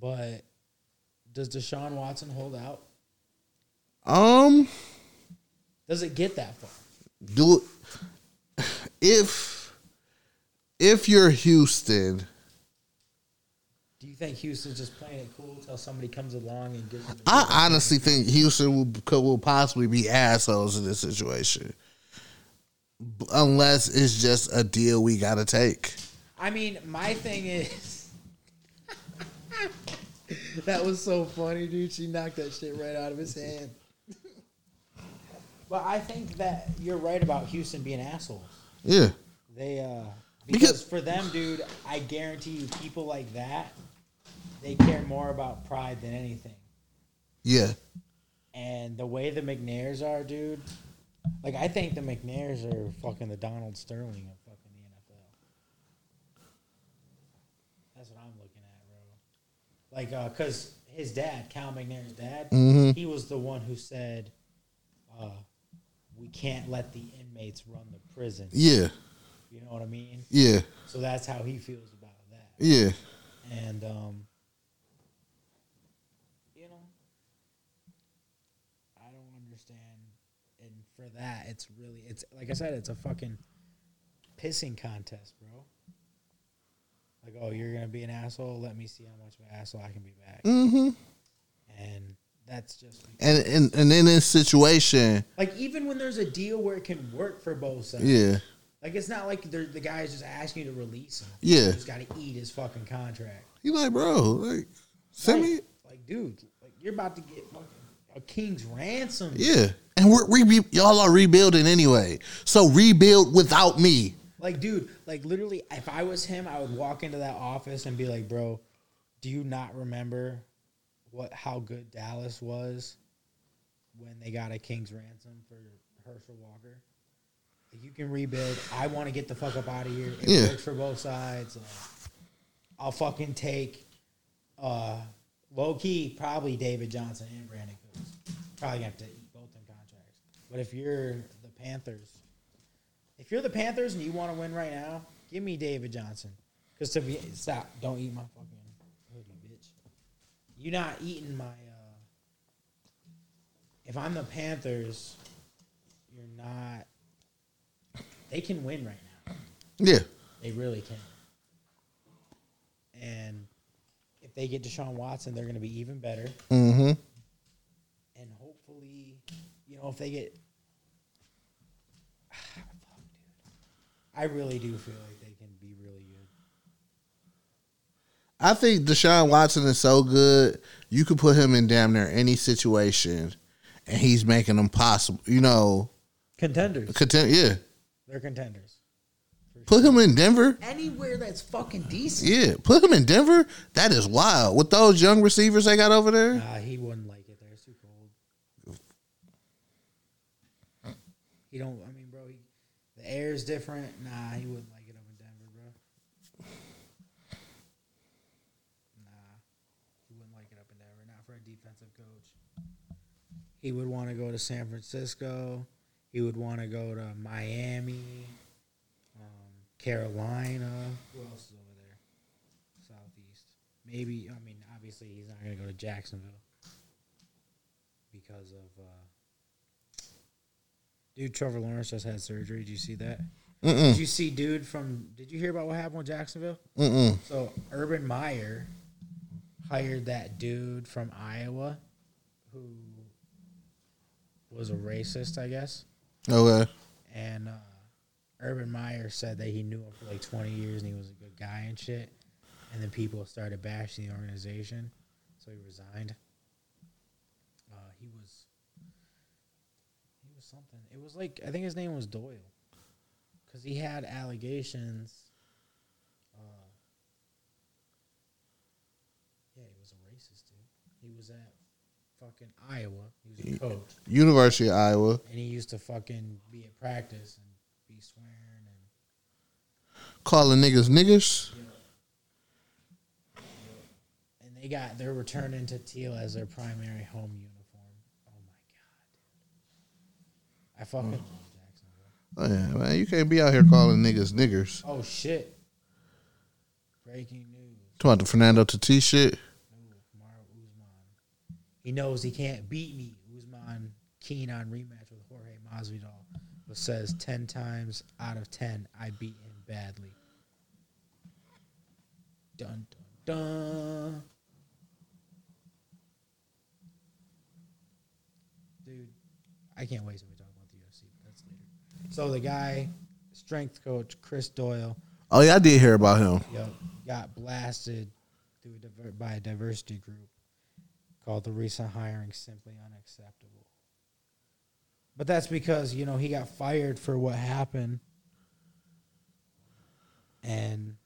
but does Deshaun Watson hold out? Um. Does it get that far? do if if you're Houston, Do you think Houston's just playing it cool until somebody comes along and gives them? I honestly think Houston will could, will possibly be assholes in this situation, unless it's just a deal we got to take. I mean, my thing is. That was so funny, dude. She knocked that shit right out of his hand. but I think that you're right about Houston being assholes. Yeah, They, uh, Because- because for them, dude, I guarantee you, people like that, they care more about pride than anything. yeah, And the way the McNairs are, dude, like I think the McNairs are fucking the Donald Sterling of fucking the NFL. That's what I'm looking Like, uh, cause his dad, Cal McNair's dad, Mhm. he was the one who said, uh, "We can't let the inmates run the prison." yeah, You know what I mean? yeah, So that's how he feels about that. yeah. And um you know I don't understand And for that, it's really it's like I said, it's a fucking pissing contest, bro. Like, oh, you're gonna be an asshole. Let me see how much of an asshole I can be back. Mm-hmm. And that's just And and and in this situation, like even when there's a deal where it can work for both sides. yeah, Like it's not like the guy's just asking you to release him. Yeah. he's got to eat his fucking contract. you like, bro, like, send me, Like, like, dude, like you're about to get fucking a king's ransom. yeah. And we're re- y'all are rebuilding anyway, so rebuild without me. Like, dude, like literally, if I was him, I would walk into that office and be like, "Bro, do you not remember what how good Dallas was when they got a king's ransom for Herschel Walker? Like, you can rebuild. I want to get the fuck up out of here. It Yeah. works for both sides. I'll fucking take uh, low key probably David Johnson and Brandin Cooks. Probably gonna have to eat both them contracts. But if you're the Panthers, if you're the Panthers and you want to win right now, give me David Johnson. Because to be stop, don't eat my fucking hoodie, bitch. You're not eating my. uh If I'm the Panthers, you're not. They can win right now. Yeah, They really can. And if they get Deshaun Watson, they're going to be even better. mm-hmm. And hopefully, you know, if they get. Fuck, dude. I really do feel like they can be really good. I think Deshaun Watson is so good. You could put him in damn near any situation, and he's making them possible. You know, Contenders. content. Yeah, They're contenders. put him in Denver. Anywhere that's fucking decent. Yeah, put him in Denver. That is wild with those young receivers they got over there. Nah, he wouldn't like it there. It's too cold. He don't. I mean, bro, he, the air is different. Nah, he wouldn't like it up in Denver, bro. Nah, he wouldn't like it up in Denver. Not for a defensive coach. He would want to go to San Francisco. He would want to go to Miami, um, Carolina. Who else is over there? Southeast. Maybe. I mean, obviously, he's not going to go to Jacksonville because of. Uh, dude, Trevor Lawrence just had surgery. Did you see that? Did Mm-mm, you see dude from? Did you hear about what happened with Jacksonville? mm-mm. So Urban Meyer hired that dude from Iowa who was a racist, I guess. Okay. And uh, Urban Meyer said that he knew him for like 20 years and he was a good guy and shit. And then people started bashing the organization, so he resigned. Uh, he was he was something. It was like I think his name was Doyle, because he had allegations. Uh, yeah, he was a racist dude. He was at fucking Iowa. He was a coach University of Iowa. and he used to fucking be at practice and be swearing and Calling niggas niggas. and they got they're returning to teal as their primary home uniform. Oh my god, I fucking love Jacksonville. Oh yeah, man. You can't be out here calling niggas niggers. Oh shit! Breaking news: Talking about the Fernando Tatis shit. He knows he can't beat me. Usman keen on rematch with Jorge Masvidal, but says ten times out of ten I beat him badly. Dun dun dun. Dude, I can't wait till we talk about the UFC. But that's later. So the guy, strength coach Chris Doyle, Oh yeah, I did hear about him. Yep. Got blasted through a by a diversity group called the recent hiring simply unacceptable. But that's because, you know, he got fired for what happened. And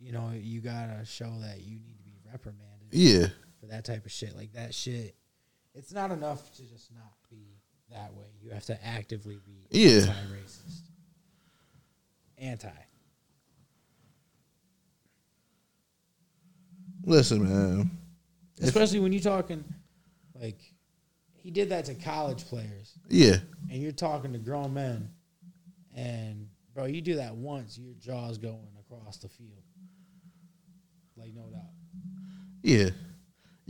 you know, you gotta show that you need to be reprimanded Yeah. for that type of shit. Like that shit it's not enough to just not be that way. You have to actively be Yeah. anti racist. Anti. Listen, man. Especially when you're talking like he did that to college players Yeah. and you're talking to grown men and bro, you do that once, your jaw's going across the field. Like no doubt. Yeah.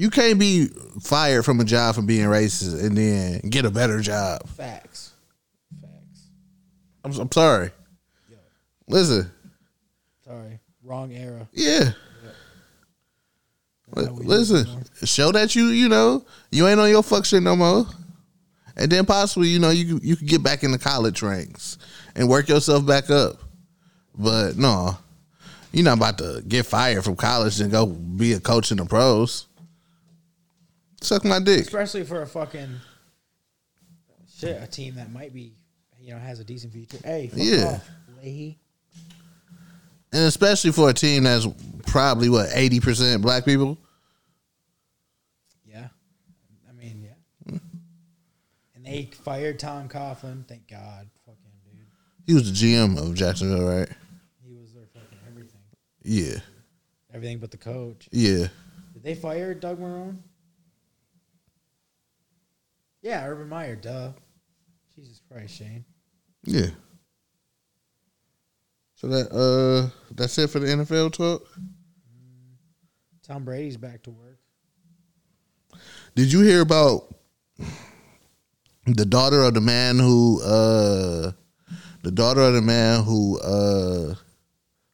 You can't be fired from a job for being racist and then get a better job. Facts. Facts. I'm, I'm sorry. Listen, Sorry. Wrong era. yeah. Not how we do it Listen, show that you you know you ain't on your fuck shit no more, and then possibly you know you you could get back in the college ranks and work yourself back up. But no, you're not about to get fired from college and go be a coach in the pros. Suck my dick. Especially for a fucking shit, a team that might be, you know, has a decent future. Hey, Yeah. off, Leahy. And especially for a team that's probably what eighty percent black people. Yeah. I mean, yeah. And they fired Tom Coughlin. Thank God. Fucking dude. He was the GM of Jacksonville, right? He was their fucking everything. Yeah, Everything but the coach. yeah. Did they fire Doug Marrone? Yeah, Urban Meyer, duh. Jesus Christ, Shane. Yeah. So that uh that's it for the NFL talk. Tom Brady's back to work. Did you hear about the daughter of the man who uh the daughter of the man who uh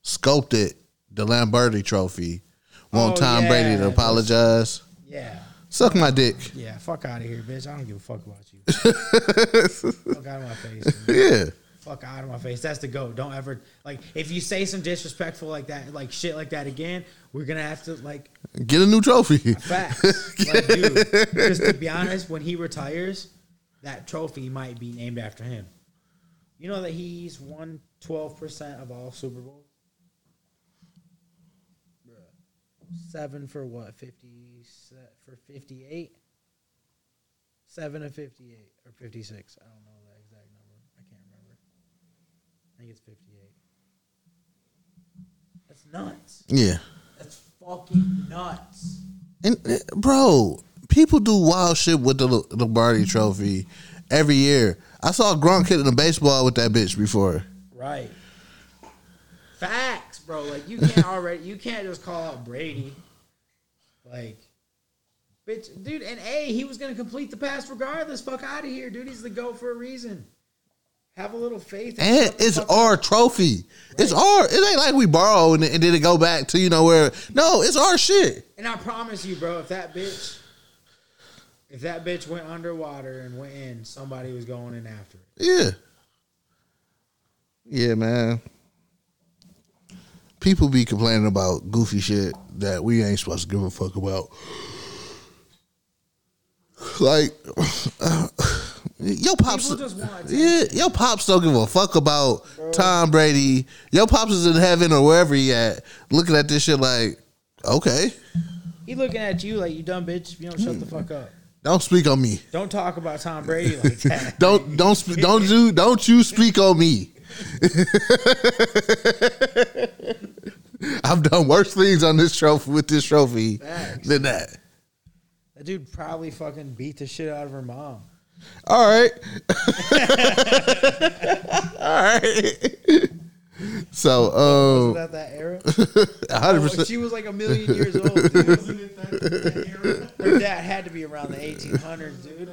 sculpted the Lombardi trophy want Oh, Tom Brady to apologize? Yeah. Suck my dick. Yeah, fuck out of here, bitch. I don't give a fuck about you. <laughs> fuck out of my face. dude. Yeah. Fuck out of my face. That's the goat. Don't ever like if you say some disrespectful like that, like shit like that again, we're gonna have to like Get a new trophy. <laughs> facts. <laughs> like, dude, because to be honest, when he retires, that trophy might be named after him. You know that he's won twelve percent of all Super Bowls. Seven for what? Fifty for fifty eight. Seven of fifty eight or fifty six. I don't know the exact number. I can't remember. I think it's fifty eight. That's nuts. Yeah. That's fucking nuts. And uh, bro, people do wild shit with the Lombardi trophy every year. I saw a Gronk hitting a baseball with that bitch before. Right. Facts, bro. Like you can't already you can't just call out Brady. Like bitch dude, and A, he was gonna complete the pass regardless. Fuck out of here, dude. He's the GOAT for a reason. Have a little faith. And it's our up. trophy. It's our. It ain't like we borrow and, and then it go back to you know where. No, it's our shit. And I promise you, bro, if that bitch if that bitch went underwater and went in, somebody was going in after it. Yeah. Yeah, man. People be complaining about goofy shit that we ain't supposed to give a fuck about. Like, your pops, People just want attention. yeah, your pops don't give a fuck about Tom Brady. Your pops is in heaven or wherever he at, looking at this shit like, okay, He looking at you like you dumb bitch. If you don't shut the fuck up. don't speak on me. Don't talk about Tom Brady like <laughs> that. Don't don't sp- don't you don't you speak on me. <laughs> I've done worse things on this trophy with this trophy Facts. than that. That dude probably fucking beat the shit out of her mom. All right. <laughs> All right. So, Was um, that that era? <laughs> 100%. she was like a million years old, dude. <laughs> Her dad had to be around the 1800s, dude.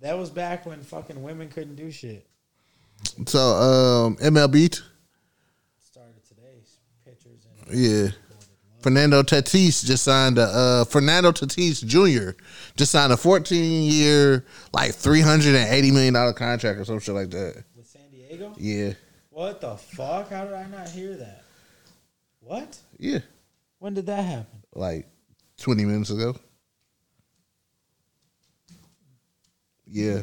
That was back when fucking women couldn't do shit. So, um, MLB. Started today's pictures and Yeah. Fernando Tatis just signed a uh, Fernando Tatis Jr. just signed a 14 year, like 380 million dollar contract or some shit like that. with San Diego. Yeah. What the fuck? How did I not hear that? What? Yeah. When did that happen? like 20 minutes ago. Yeah.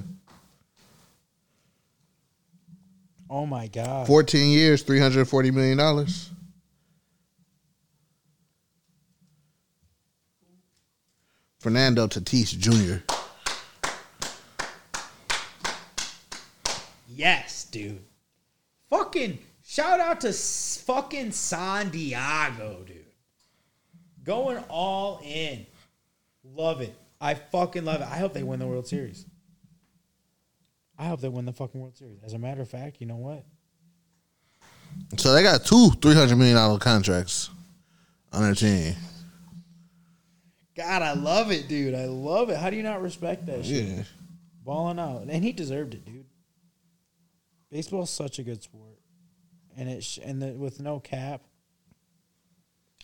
Oh my god. 14 years, $340 million. Fernando Tatis Jr. Yes, dude. Fucking shout out to fucking San Diego, dude. Going all in. Love it. I fucking love it. I hope they win the World Series. I hope they win the fucking World Series. As a matter of fact, you know what? So they got two $300 million contracts on their team. God, I love it, dude. I love it. How do you not respect that shit? Yeah. Balling out, and he deserved it, dude. Baseball's such a good sport, and it sh- and the, with no cap,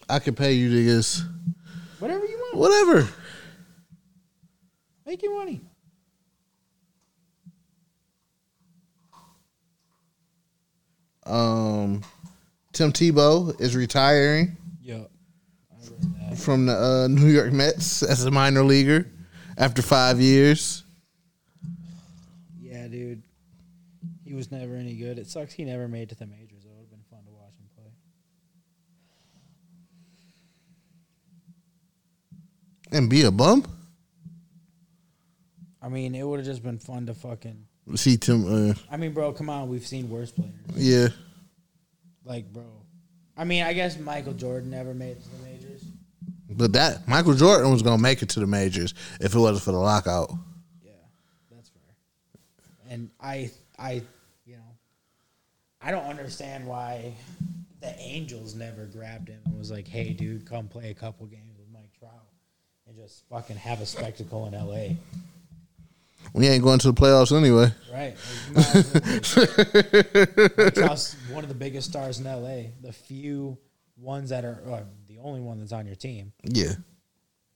I could pay you niggas whatever you want, whatever. make your money. Um, Tim Tebow is retiring Yup. I read that. from the uh, New York Mets as a minor leaguer after five years. Yeah, dude. He was never any good. It sucks he never made it to the majors. It would have been fun to watch him play. And be a bum? I mean, it would have just been fun to fucking. See Tim, uh, I mean, bro, come on. We've seen worse players. yeah. Like, bro. I mean, I guess Michael Jordan never made it to the majors. But that Michael Jordan was gonna make it to the majors if it wasn't for the lockout. Yeah, that's fair. And I, I, you know, I don't understand why the Angels never grabbed him and was like, "Hey, dude, come play a couple games with Mike Trout and just fucking have a spectacle in L.A." We ain't going to the playoffs anyway. Right? Like, you might as well- <laughs> Mike Trout's one of the biggest stars in L.A. The few ones that are uh, only one that's on your team. Yeah.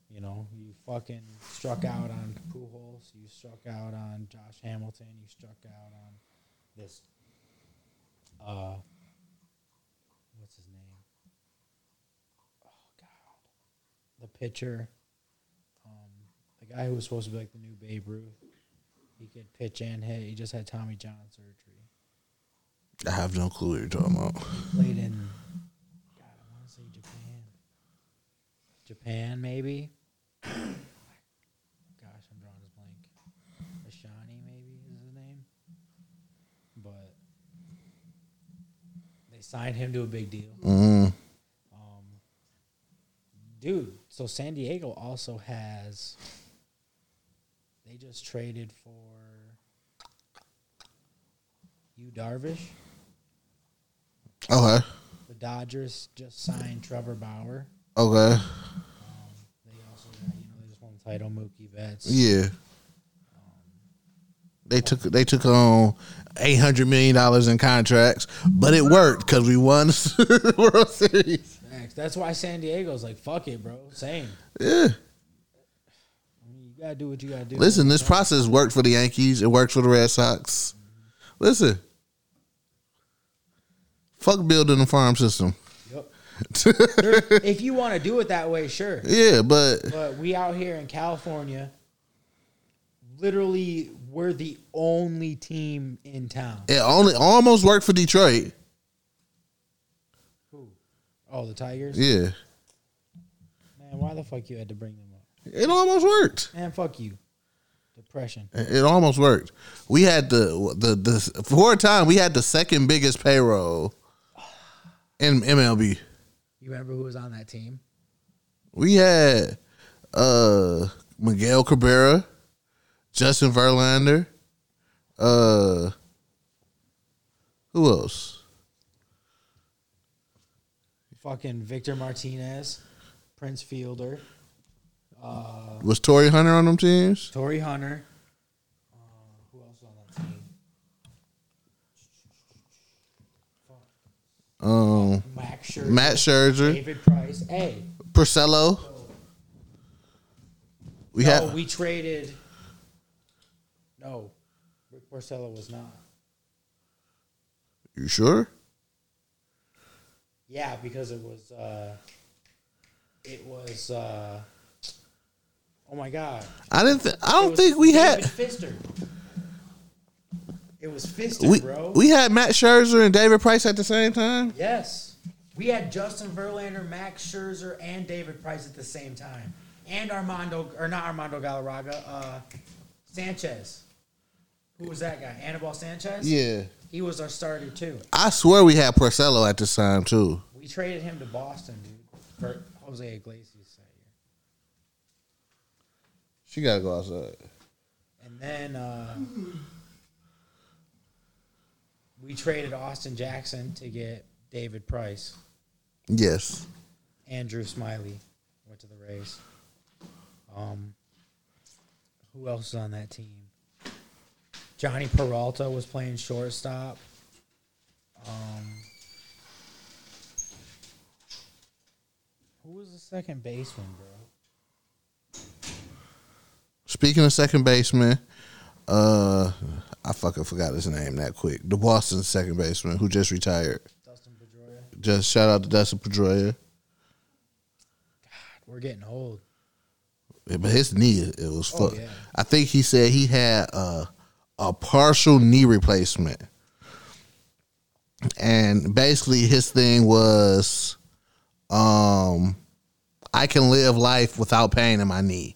You know, you fucking struck out on Pujols. You struck out on Josh Hamilton. You struck out on this. Uh, what's his name? Oh God, the pitcher, um, the guy who was supposed to be like the new Babe Ruth. He could pitch and hit. He just had Tommy John surgery. I have no clue what you're talking about. Played in. God, I want to say Japan. Japan, maybe. <coughs> Gosh, I'm drawing a blank. Ashani, maybe is his name. But they signed him to a big deal. Mm. Um, dude, so San Diego also has. They just traded for. Yu Darvish. Okay. The Dodgers just signed Trevor Bauer. Okay. They also got, you know, they just won the title, Mookie Betts. Yeah. Um, they took they took on eight hundred million dollars in contracts, but it worked because we won the <laughs> World Series. That's why San Diego's like, fuck it, bro. Same. Yeah. I mean, you gotta do what you gotta do. Listen, this process worked for the Yankees. It worked for the Red Sox. Mm-hmm. Listen. Fuck building a farm system. <laughs> If you want to do it that way, sure. Yeah, but But we out here in California, literally, we're the only team in town. it only almost worked for Detroit. Who? Oh, the Tigers. Yeah. Man, why the fuck you had to bring them up? It almost worked. Man, fuck you. Depression. It almost worked. We had the the the for a time we had the second biggest payroll in MLB. You remember who was on that team? We had uh Miguel Cabrera, Justin Verlander, uh who else? Fucking Victor Martinez, Prince Fielder, uh, Was Torii Hunter on them teams? Torii Hunter. Uh, who else was on that team? Um Scherzer. Matt Scherzer, David Price. Hey, Porcello. We no, had we traded. No, Rick Porcello was not. You sure? Yeah, because it was. uh It was. uh Oh my god! I didn't th- I don't think we David had Fister. It was Fister, we, bro. we had Matt Scherzer and David Price at the same time. Yes. We had Justin Verlander, Max Scherzer, and David Price at the same time. And Armando, or not Armando Galarraga, uh, Sanchez. Who was that guy? Anibal Sanchez? Yeah. He was our starter too. I swear we had Porcello at this time too. We traded him to Boston, dude, for Jose Iglesias that year. She gotta go outside. And then uh, we traded Austin Jackson to get David Price. Yes. Andrew Smyly went to the Rays. Um, who else is on that team? Jhonny Peralta was playing shortstop. Um, who was the second baseman, bro? Speaking of second baseman, uh, I fucking forgot his name that quick. The Boston second baseman who just retired. Dustin Pedroia. Just shout out to Dustin Pedroia. God, we're getting old. Yeah, but his knee, it was Oh, fucked. yeah. I think he said he had a, a partial knee replacement. And basically his thing was um I can live life without pain in my knee,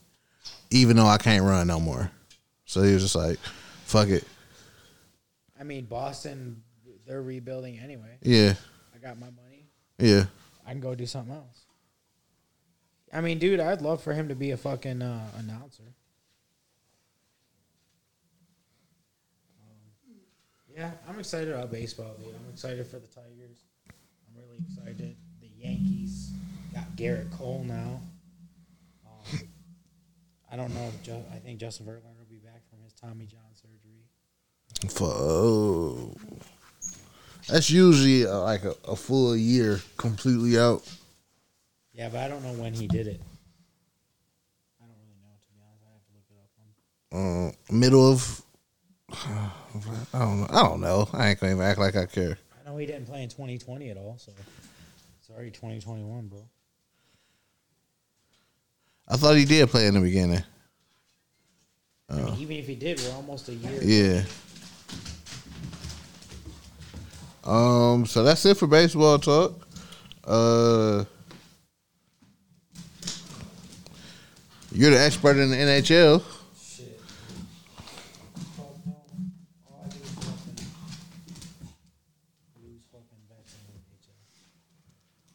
even though I can't run no more. So he was just like, fuck it. I mean, Boston, they're rebuilding anyway. Yeah. I got my money. Yeah. I can go do something else. I mean, dude, I'd love for him to be a fucking uh, announcer. Um, yeah, I'm excited about baseball, dude. I'm excited for the Tigers. I'm really excited. The Yankees got Gerrit Cole now. Um, I don't know. If Ju- I think Justin Verlander will be back from his Tommy John surgery. For, oh. That's usually uh, like a, a full year completely out. Yeah, but I don't know when he did it. I don't really know, to be honest. I have to look it up. uh, middle of <sighs> I don't know. I don't know. I ain't gonna even act like I care. I know he didn't play in 2020 at all, so it's already 2021, bro. I thought he did play in the beginning. I mean, even if he did, we're almost a year. Yeah. Um. So that's it for baseball talk. Uh. You're the expert in the NHL. Shit. All I do is fucking lose fucking bets in the NHL.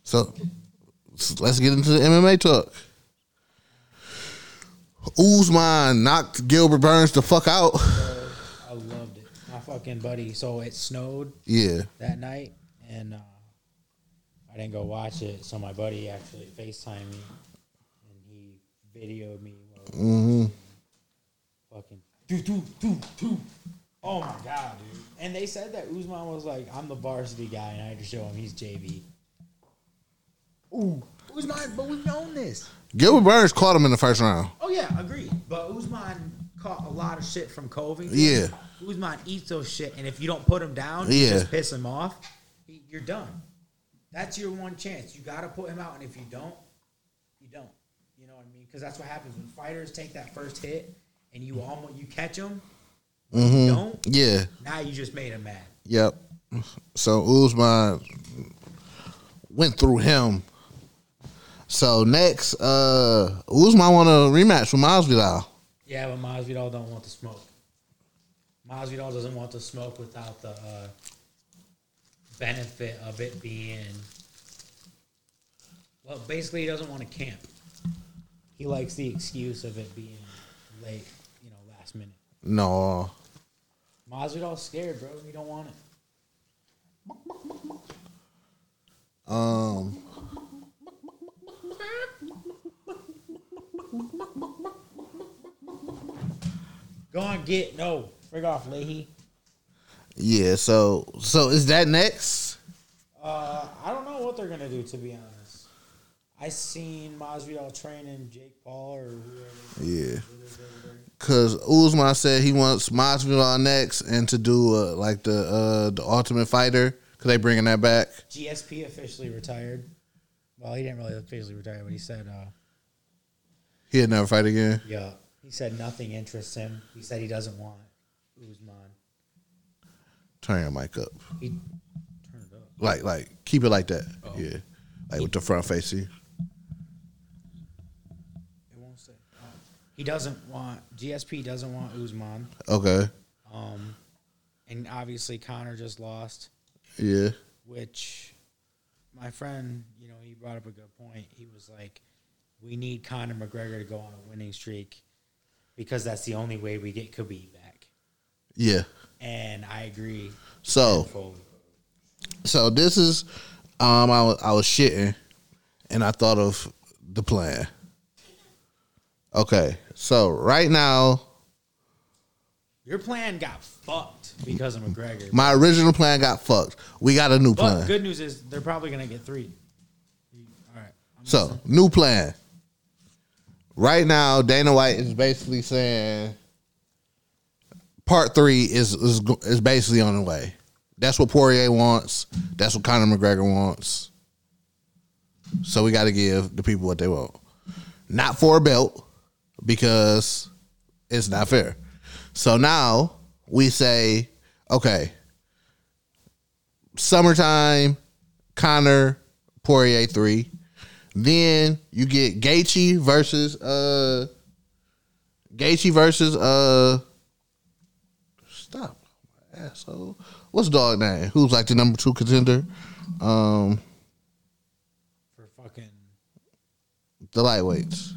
So so let's get into the MMA talk. Usman knocked Gilbert Burns the fuck out. I loved it. My fucking buddy. So it snowed Yeah. that night, and uh, I didn't go watch it. So my buddy actually Facetimed me, and he videoed me. while hmm Fucking do do do do. Oh my god, dude! And they said that Usman was like, "I'm the varsity guy," and I had to show him he's JV. Ooh, Usman, but we've known this. Gilbert Burns caught him in the first round. Oh yeah, agreed. But Usman caught a lot of shit from Covington. Yeah. Usman eats those shit, and if you don't put him down, you Yeah. just piss him off. You're done. That's your one chance. You got to put him out, and if you don't, you don't. You know what I mean? Because that's what happens when fighters take that first hit, and you almost you catch them. hmm Don't. Yeah. Now you just made him mad. Yep. So Usman went through him. So next, uh Usman want a rematch with Masvidal. Yeah, but Masvidal don't want the smoke. Masvidal doesn't want the smoke without the uh, benefit of it being. Well, basically, he doesn't want to camp. He likes the excuse of it being late, you know, last minute. No. Masvidal's scared, bro. He don't want it. Um Go on, get no. Frig off, Leahy. yeah, so so is that next? Uh, I don't know what they're gonna do. To be honest, I seen Masvidal training Jake Paul or whoever. Yeah. Cause Usman said he wants Masvidal next and to do uh, like the uh the Ultimate Fighter. Cause they bringing that back. GSP officially retired. Well, he didn't really officially retire, but he said, uh, He'll never fight again. yeah, he said nothing interests him. He said he doesn't want Usman. Turn your mic up. He turned it up. Like like keep it like that. Oh. Yeah. Like with the front facing. It won't say. Oh. He doesn't want GSP. Doesn't want Usman. Okay. Um, and obviously Conor just lost, Yeah. which my friend, you know, he brought up a good point. He was like, "We need Conor McGregor to go on a winning streak because that's the only way we get Khabib back." Yeah. And I agree So so this is um I was I was shitting and I thought of the plan. Okay, so right now, Your plan got fucked because of McGregor. my original plan got fucked. We got a new But plan. good news is they're probably gonna get three. All right. I'm So, new plan. Right now, Dana White is basically saying part three is is, is basically on the way. That's what Poirier wants. That's what Conor McGregor wants. So we got to give the people what they want. Not for a belt because it's not fair. So now we say, okay, summertime, Conor, Poirier three. Then you get Gaethje versus uh Gaethje versus uh stop asshole. What's the dog name? Who's like the number two contender? Um for fucking the lightweights.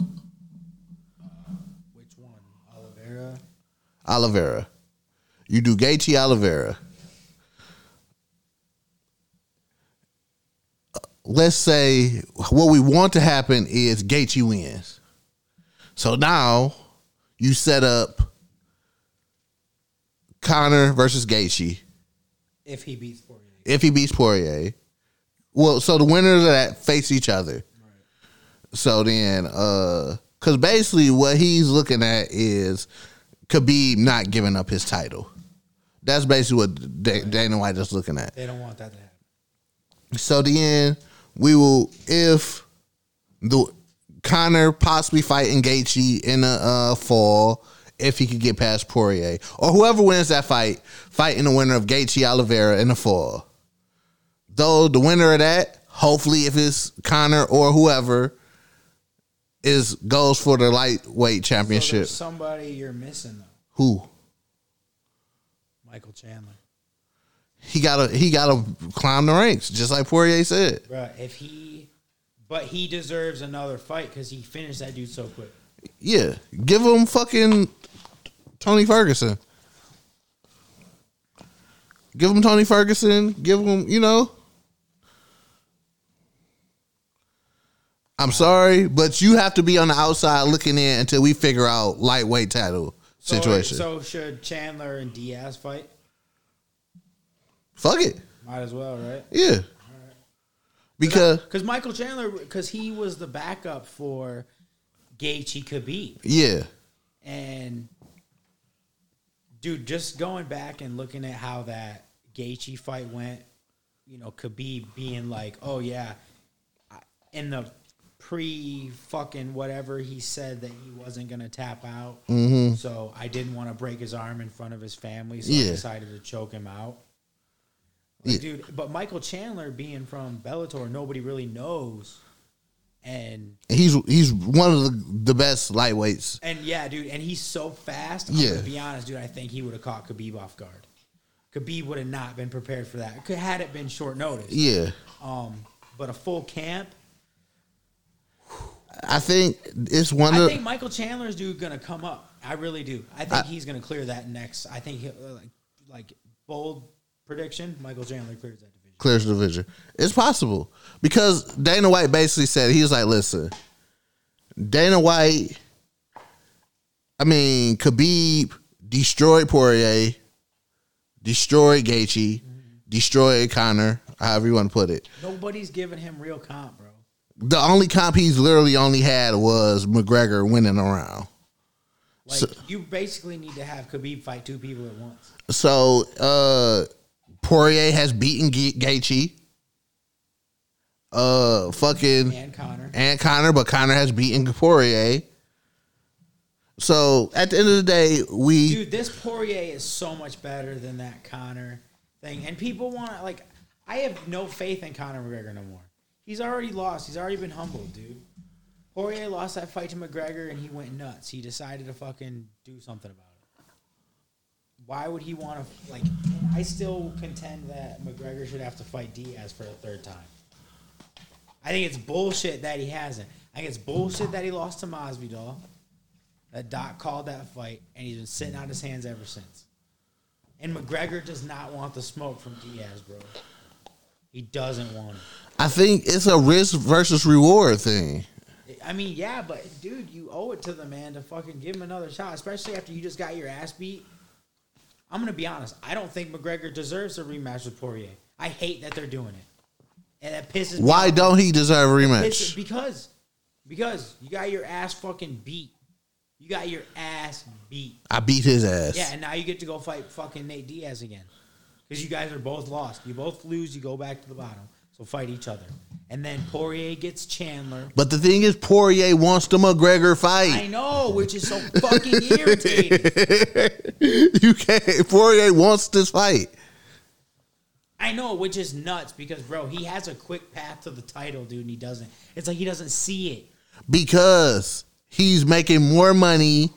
which one? Oliveira. Oliveira. You do Gaethje Oliveira. Let's say what we want to happen is Gaethje wins. So now you set up Conor versus Gaethje If he beats Poirier. if he beats Poirier. Well, so the winners of that face each other. So then, uh, because basically what he's looking at is Khabib not giving up his title. That's basically what Da- Dana White is looking at. They don't want that to happen. So then we will if the Conor possibly fighting Gaethje in the uh, fall if he could get past Poirier or whoever wins that fight, fighting the winner of Gaethje Oliveira in the fall. Though the winner of that, hopefully if it's Conor or whoever, is goes for the lightweight championship. there's somebody you're missing though. Who Michael Chandler. He gotta he gotta climb the ranks, just like Poirier said. Bruh, if he but he deserves another fight because he finished that dude so quick. Yeah, give him fucking Tony Ferguson. Give him Tony Ferguson. Give him, you know. I'm sorry, but you have to be on the outside looking in until we figure out lightweight title So, situation. So should Chandler and Diaz fight? Fuck it. Might as well, right? Yeah. Because Because Michael Chandler, because he was the backup for Gaethje Khabib, yeah, and dude, just going back and looking at how that Gaethje fight went, you know, Khabib being like, "Oh yeah," in the pre fucking whatever he said that he wasn't gonna tap out, mm-hmm. so I didn't want to break his arm in front of his family, so I Yeah. decided to choke him out. Like, Yeah. dude, but Michael Chandler being from Bellator, nobody really knows. And he's he's one of the, the best lightweights. and yeah, dude, and he's so fast. I'm Yeah. gonna be honest, dude. I think he would have caught Khabib off guard. Khabib would have not been prepared for that. Could had it been short notice. Yeah, Um, but a full camp. I think it's one I of think Michael Chandler's dude gonna come up. I really do. I think I- he's gonna clear that next. I think he'll like like bold prediction. Michael Chandler clears that division. clears the division. It's possible because Dana White basically said he was like, "Listen, Dana White. I mean, Khabib destroyed Poirier, destroyed Gaethje, destroyed Conor. However you want to put it. Nobody's giving him real comp, bro. The only comp he's literally only had was McGregor winning around. Like So- you basically need to have Khabib fight two people at once. So uh Poirier has beaten Ga- Gaethje. Uh, fucking And Conor. and Conor, but Conor has beaten Poirier. So at the end of the day, we Dude, this Poirier is so much better than that Conor thing. And people want to, like, I have no faith in Conor McGregor no more. He's already lost. He's already been humbled, dude. Poirier lost that fight to McGregor and he went nuts. He decided to fucking do something about it. Why would he want to, like, I still contend that McGregor should have to fight Diaz for a third time. I think it's bullshit that he hasn't. I think it's bullshit that he lost to Masvidal. That Doc called that fight, and he's been sitting on his hands ever since. And McGregor does not want the smoke from Diaz, bro. He doesn't want it. I think it's a risk versus reward thing. I mean, yeah, but dude, you owe it to the man to fucking give him another shot, especially after you just got your ass beat. I'm gonna be honest. I don't think McGregor deserves a rematch with Poirier. I hate that they're doing it, and that pisses. me Why off. don't he deserve a rematch? because because you got your ass fucking beat. You got your ass beat. I beat his ass. Yeah, and now you get to go fight fucking Nate Diaz again. Because you guys are both lost. You both lose, you go back to the bottom. So fight each other. And then Poirier gets Chandler. But the thing is, Poirier wants the McGregor fight. I know, which is so fucking irritating. <laughs> you can't. Poirier wants this fight. I know, which is nuts because bro, he has a quick path to the title, dude, and he doesn't. It's like he doesn't see it. because he's making more money.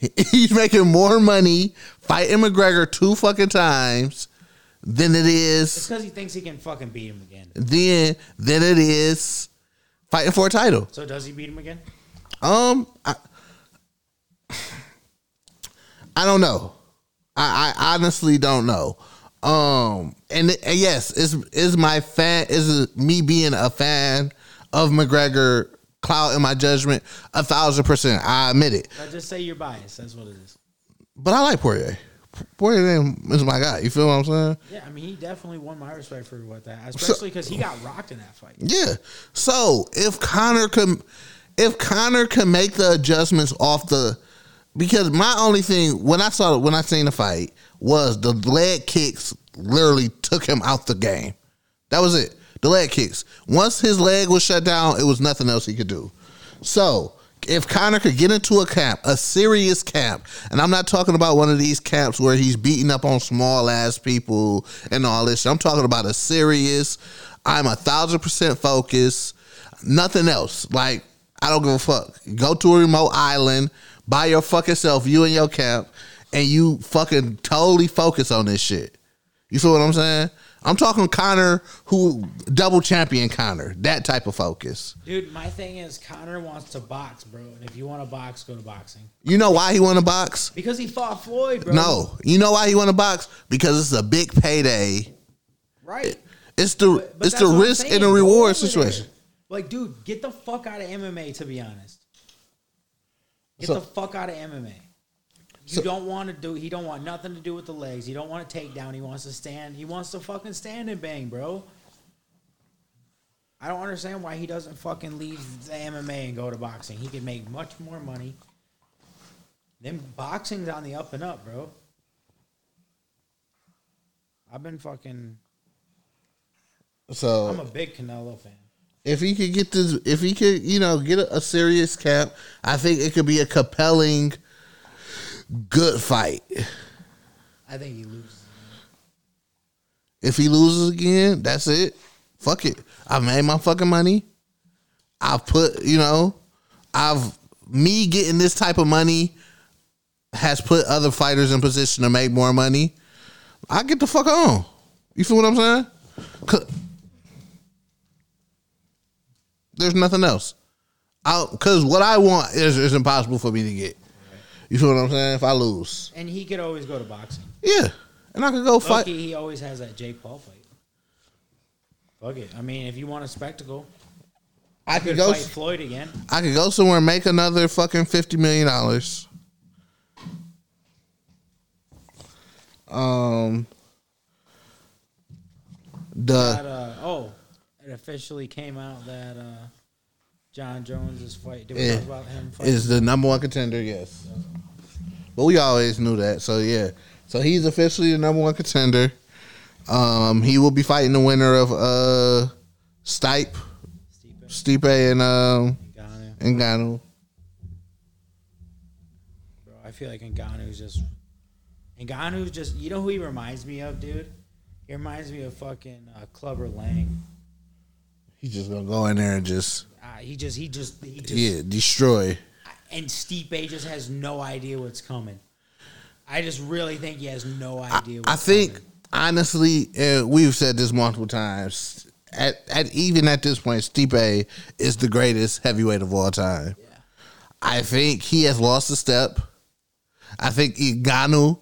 <laughs> He's making more money fighting McGregor two fucking times than it It's is because he thinks he can fucking beat him again. then than it is fighting for a title. So does he beat him again? Um, I, I don't know. I, I honestly don't know. Um, and, and yes, is is my fan is me being a fan of McGregor cloud in my judgment a thousand percent. I admit it. Now just say you're biased. That's what it is. But I like Poirier. Poirier is my guy. You feel what I'm saying? Yeah, I mean, he definitely won my respect for what that, especially because he got rocked in that fight. Yeah. So if Conor can, if Conor can make the adjustments off the, because my only thing when I saw when I seen the fight was the leg kicks literally took him out the game. That was it. The leg kicks. Once his leg was shut down, it was nothing else he could do. So if Conor could get into a camp, a serious camp, and I'm not talking about one of these camps where he's beating up on small ass people and all this. I'm talking about a serious. I'm a thousand percent focused. Nothing else. Like I don't give a fuck. Go to a remote island by your fucking self, you and your camp, and you fucking totally focus on this shit. You feel what I'm saying? I'm talking Conor, who double champion Conor, that type of focus. Dude, my thing is Conor wants to box, bro. And if you want to box, go to boxing. You know why he want to box? Because he fought Floyd, bro. No, you know why he want to box? Because it's a big payday. Right. It's the But- but it's the risk and the reward there. situation. Like, dude, get the fuck out of MMA, to be honest. Get So- the fuck out of MMA. You So- don't want to do. He don't want nothing to do with the legs. He don't want to take down. He wants to stand. He wants to fucking stand and bang, bro. I don't understand why he doesn't fucking leave the MMA and go to boxing. He could make much more money. Then boxing's on the up and up, bro. I've been fucking. So I'm a big Canelo fan. if he could get this, if he could, you know, get a, a serious camp, I think it could be a compelling, good fight. I think he loses. If he loses again, that's it. Fuck it. I've made my fucking money. I've put, you know, I've me getting this type of money has put other fighters in position to make more money. I get the fuck on. You feel what I'm saying? There's nothing else. I Because what I want is, is impossible for me to get. You feel what I'm saying? If I lose, And he could always go to boxing. yeah, and I could go fight. Loki, he always has that Jake Paul fight. Fuck it. I mean, if you want a spectacle, I could could go. fight Floyd again. I could go somewhere and make another fucking fifty million dollars. Um, That, the uh, oh, it officially came out that uh, Jon Jones is fight. Did we Yeah. talk about him fighting? is the number one contender. Yes, but we always knew that. So yeah, so he's officially the number one contender. Um, he will be fighting the winner of uh Stipe, Stipe Stipe, and um Ngannou. Ngannou. Bro, I feel like Ngannou's just. Ngannou's just. You know who he reminds me of, dude? He reminds me of fucking uh, Clubber Lang. He's just gonna go in there and just Uh, he just. He just. He just. yeah destroy. And Stipe just has no idea what's coming. I just really think he has no idea. What's I think coming. honestly, uh, we've said this multiple times. At, at even at this point, Stipe is the greatest heavyweight of all time. Yeah. I think he has lost a step. I think Ngannou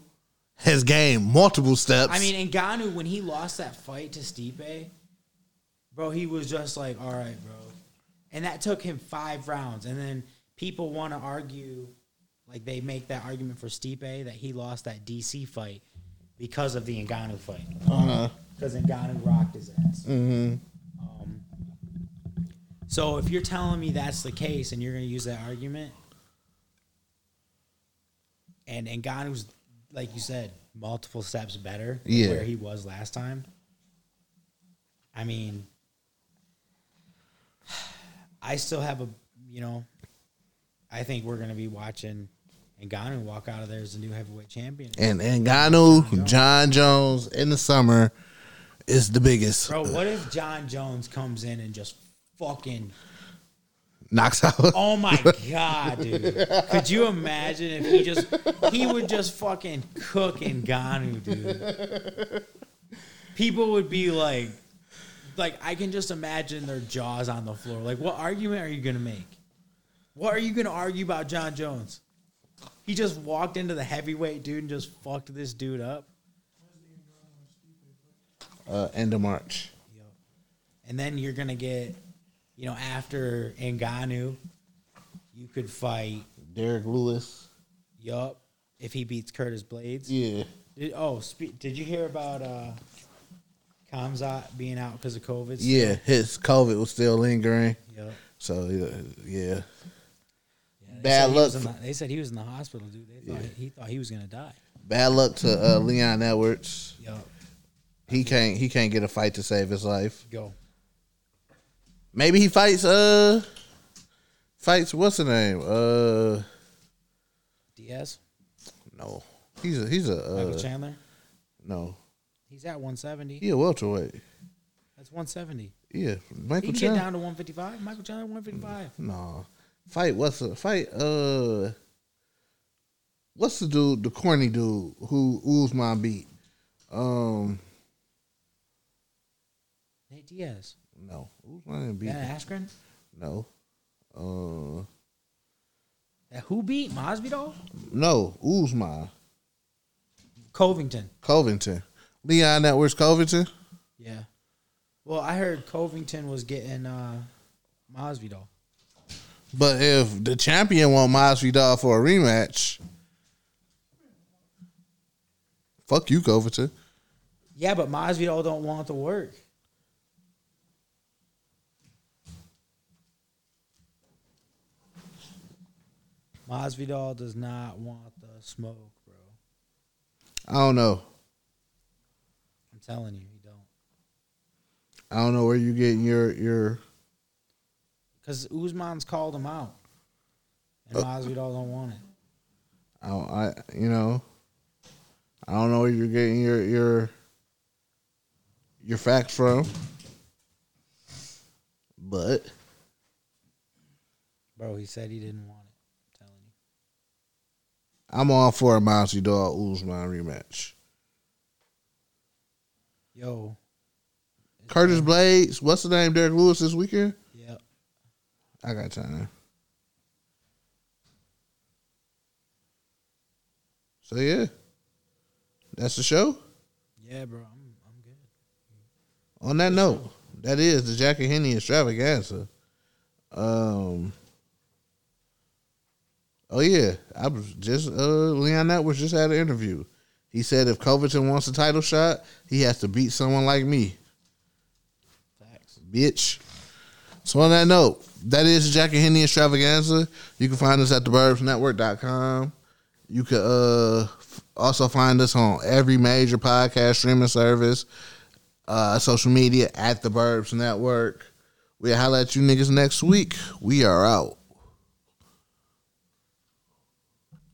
has gained multiple steps. I mean, Ngannou when he lost that fight to Stipe, bro, he was just like, "All right, bro, and that took him five rounds. And then people want to argue, like they make that argument for Stipe that he lost that DC fight because of the Ngannou fight. Uh-huh. Because Ngannou rocked his ass. Mm-hmm. Um, so if you're telling me that's the case and you're going to use that argument, and Ngannou's, like you said, multiple steps better than Yeah. where he was last time. I mean, I still have a, you know, I think we're going to be watching Ngannou walk out of there as the new heavyweight champion. And Ngannou, Jon Jones in the summer is the biggest. Bro, what if Jon Jones comes in and just fucking Knocks out. <laughs> Oh my god, dude! Could you imagine if he just he would just fucking cook Ngannou, dude? People would be like, like I can just imagine their jaws on the floor. Like, what argument are you gonna make? What are you gonna argue about Jon Jones? He just walked into the heavyweight dude and just fucked this dude up. Uh, end of March. And then you're gonna get, you know, after Ngannou, you could fight. Derrick Lewis. Yup. If he beats Curtis Blaydes. Yeah. Did, oh, spe- did you hear about uh, Khamzat being out because of COVID? Yeah. His COVID was still lingering. Yup. So yeah, yeah. Yeah, Bad he luck the- they said he was in the hospital, dude. They thought he thought he was gonna die. Bad luck to uh, Leon Edwards. Yup. He can't. He can't get a fight to save his life. Go. Maybe he fights. Uh, fights. What's the name? Uh, Diaz. no. He's a. He's a. Michael Uh, Chandler. no. He's at 170. Yeah, welterweight. That's 170. Yeah. He Michael can get down to 155. Michael Chandler 155. No. Fight. What's the fight? Uh. What's the dude? The corny dude who Usman beat. Um. Nate Diaz. No. Usman didn't beat. Ben Askren. No. Uh. That who beat Masvidal? No. Usman. Covington. Covington. Leon Edwards Covington. Yeah. Well, I heard Covington was getting uh, Masvidal. But if the champion want Masvidal for a rematch, fuck you, Covington. Yeah, but Masvidal don't want the work. Masvidal does not want the smoke, bro. I don't know. Telling you, he don't. I don't know where you getting your your. Because Usman's called him out, and Uh, Masvidal don't want it. I, I you know. I don't know where you're getting your your your facts from. But Bro, he said he didn't want it. I'm telling you. I'm all for a Masvidal Usman rematch. Yo, Curtis Blaydes, what's the name? Derrick Lewis this weekend. Yep. I got time. So yeah, that's the show. Yeah, bro, I'm, I'm good. On that note, that is the Jackie Henny extravaganza. Um. Oh yeah, I was just uh Leon Edwards just had an interview. He said if Covington wants a title shot, he has to beat someone like me, Facts. bitch. So on that note, that is the Jackie Henny extravaganza. You can find us at theburbsnetwork.com. You can uh also find us on every major podcast streaming service, uh, social media at the Burbs Network. We'll holla at you niggas next week. We are out.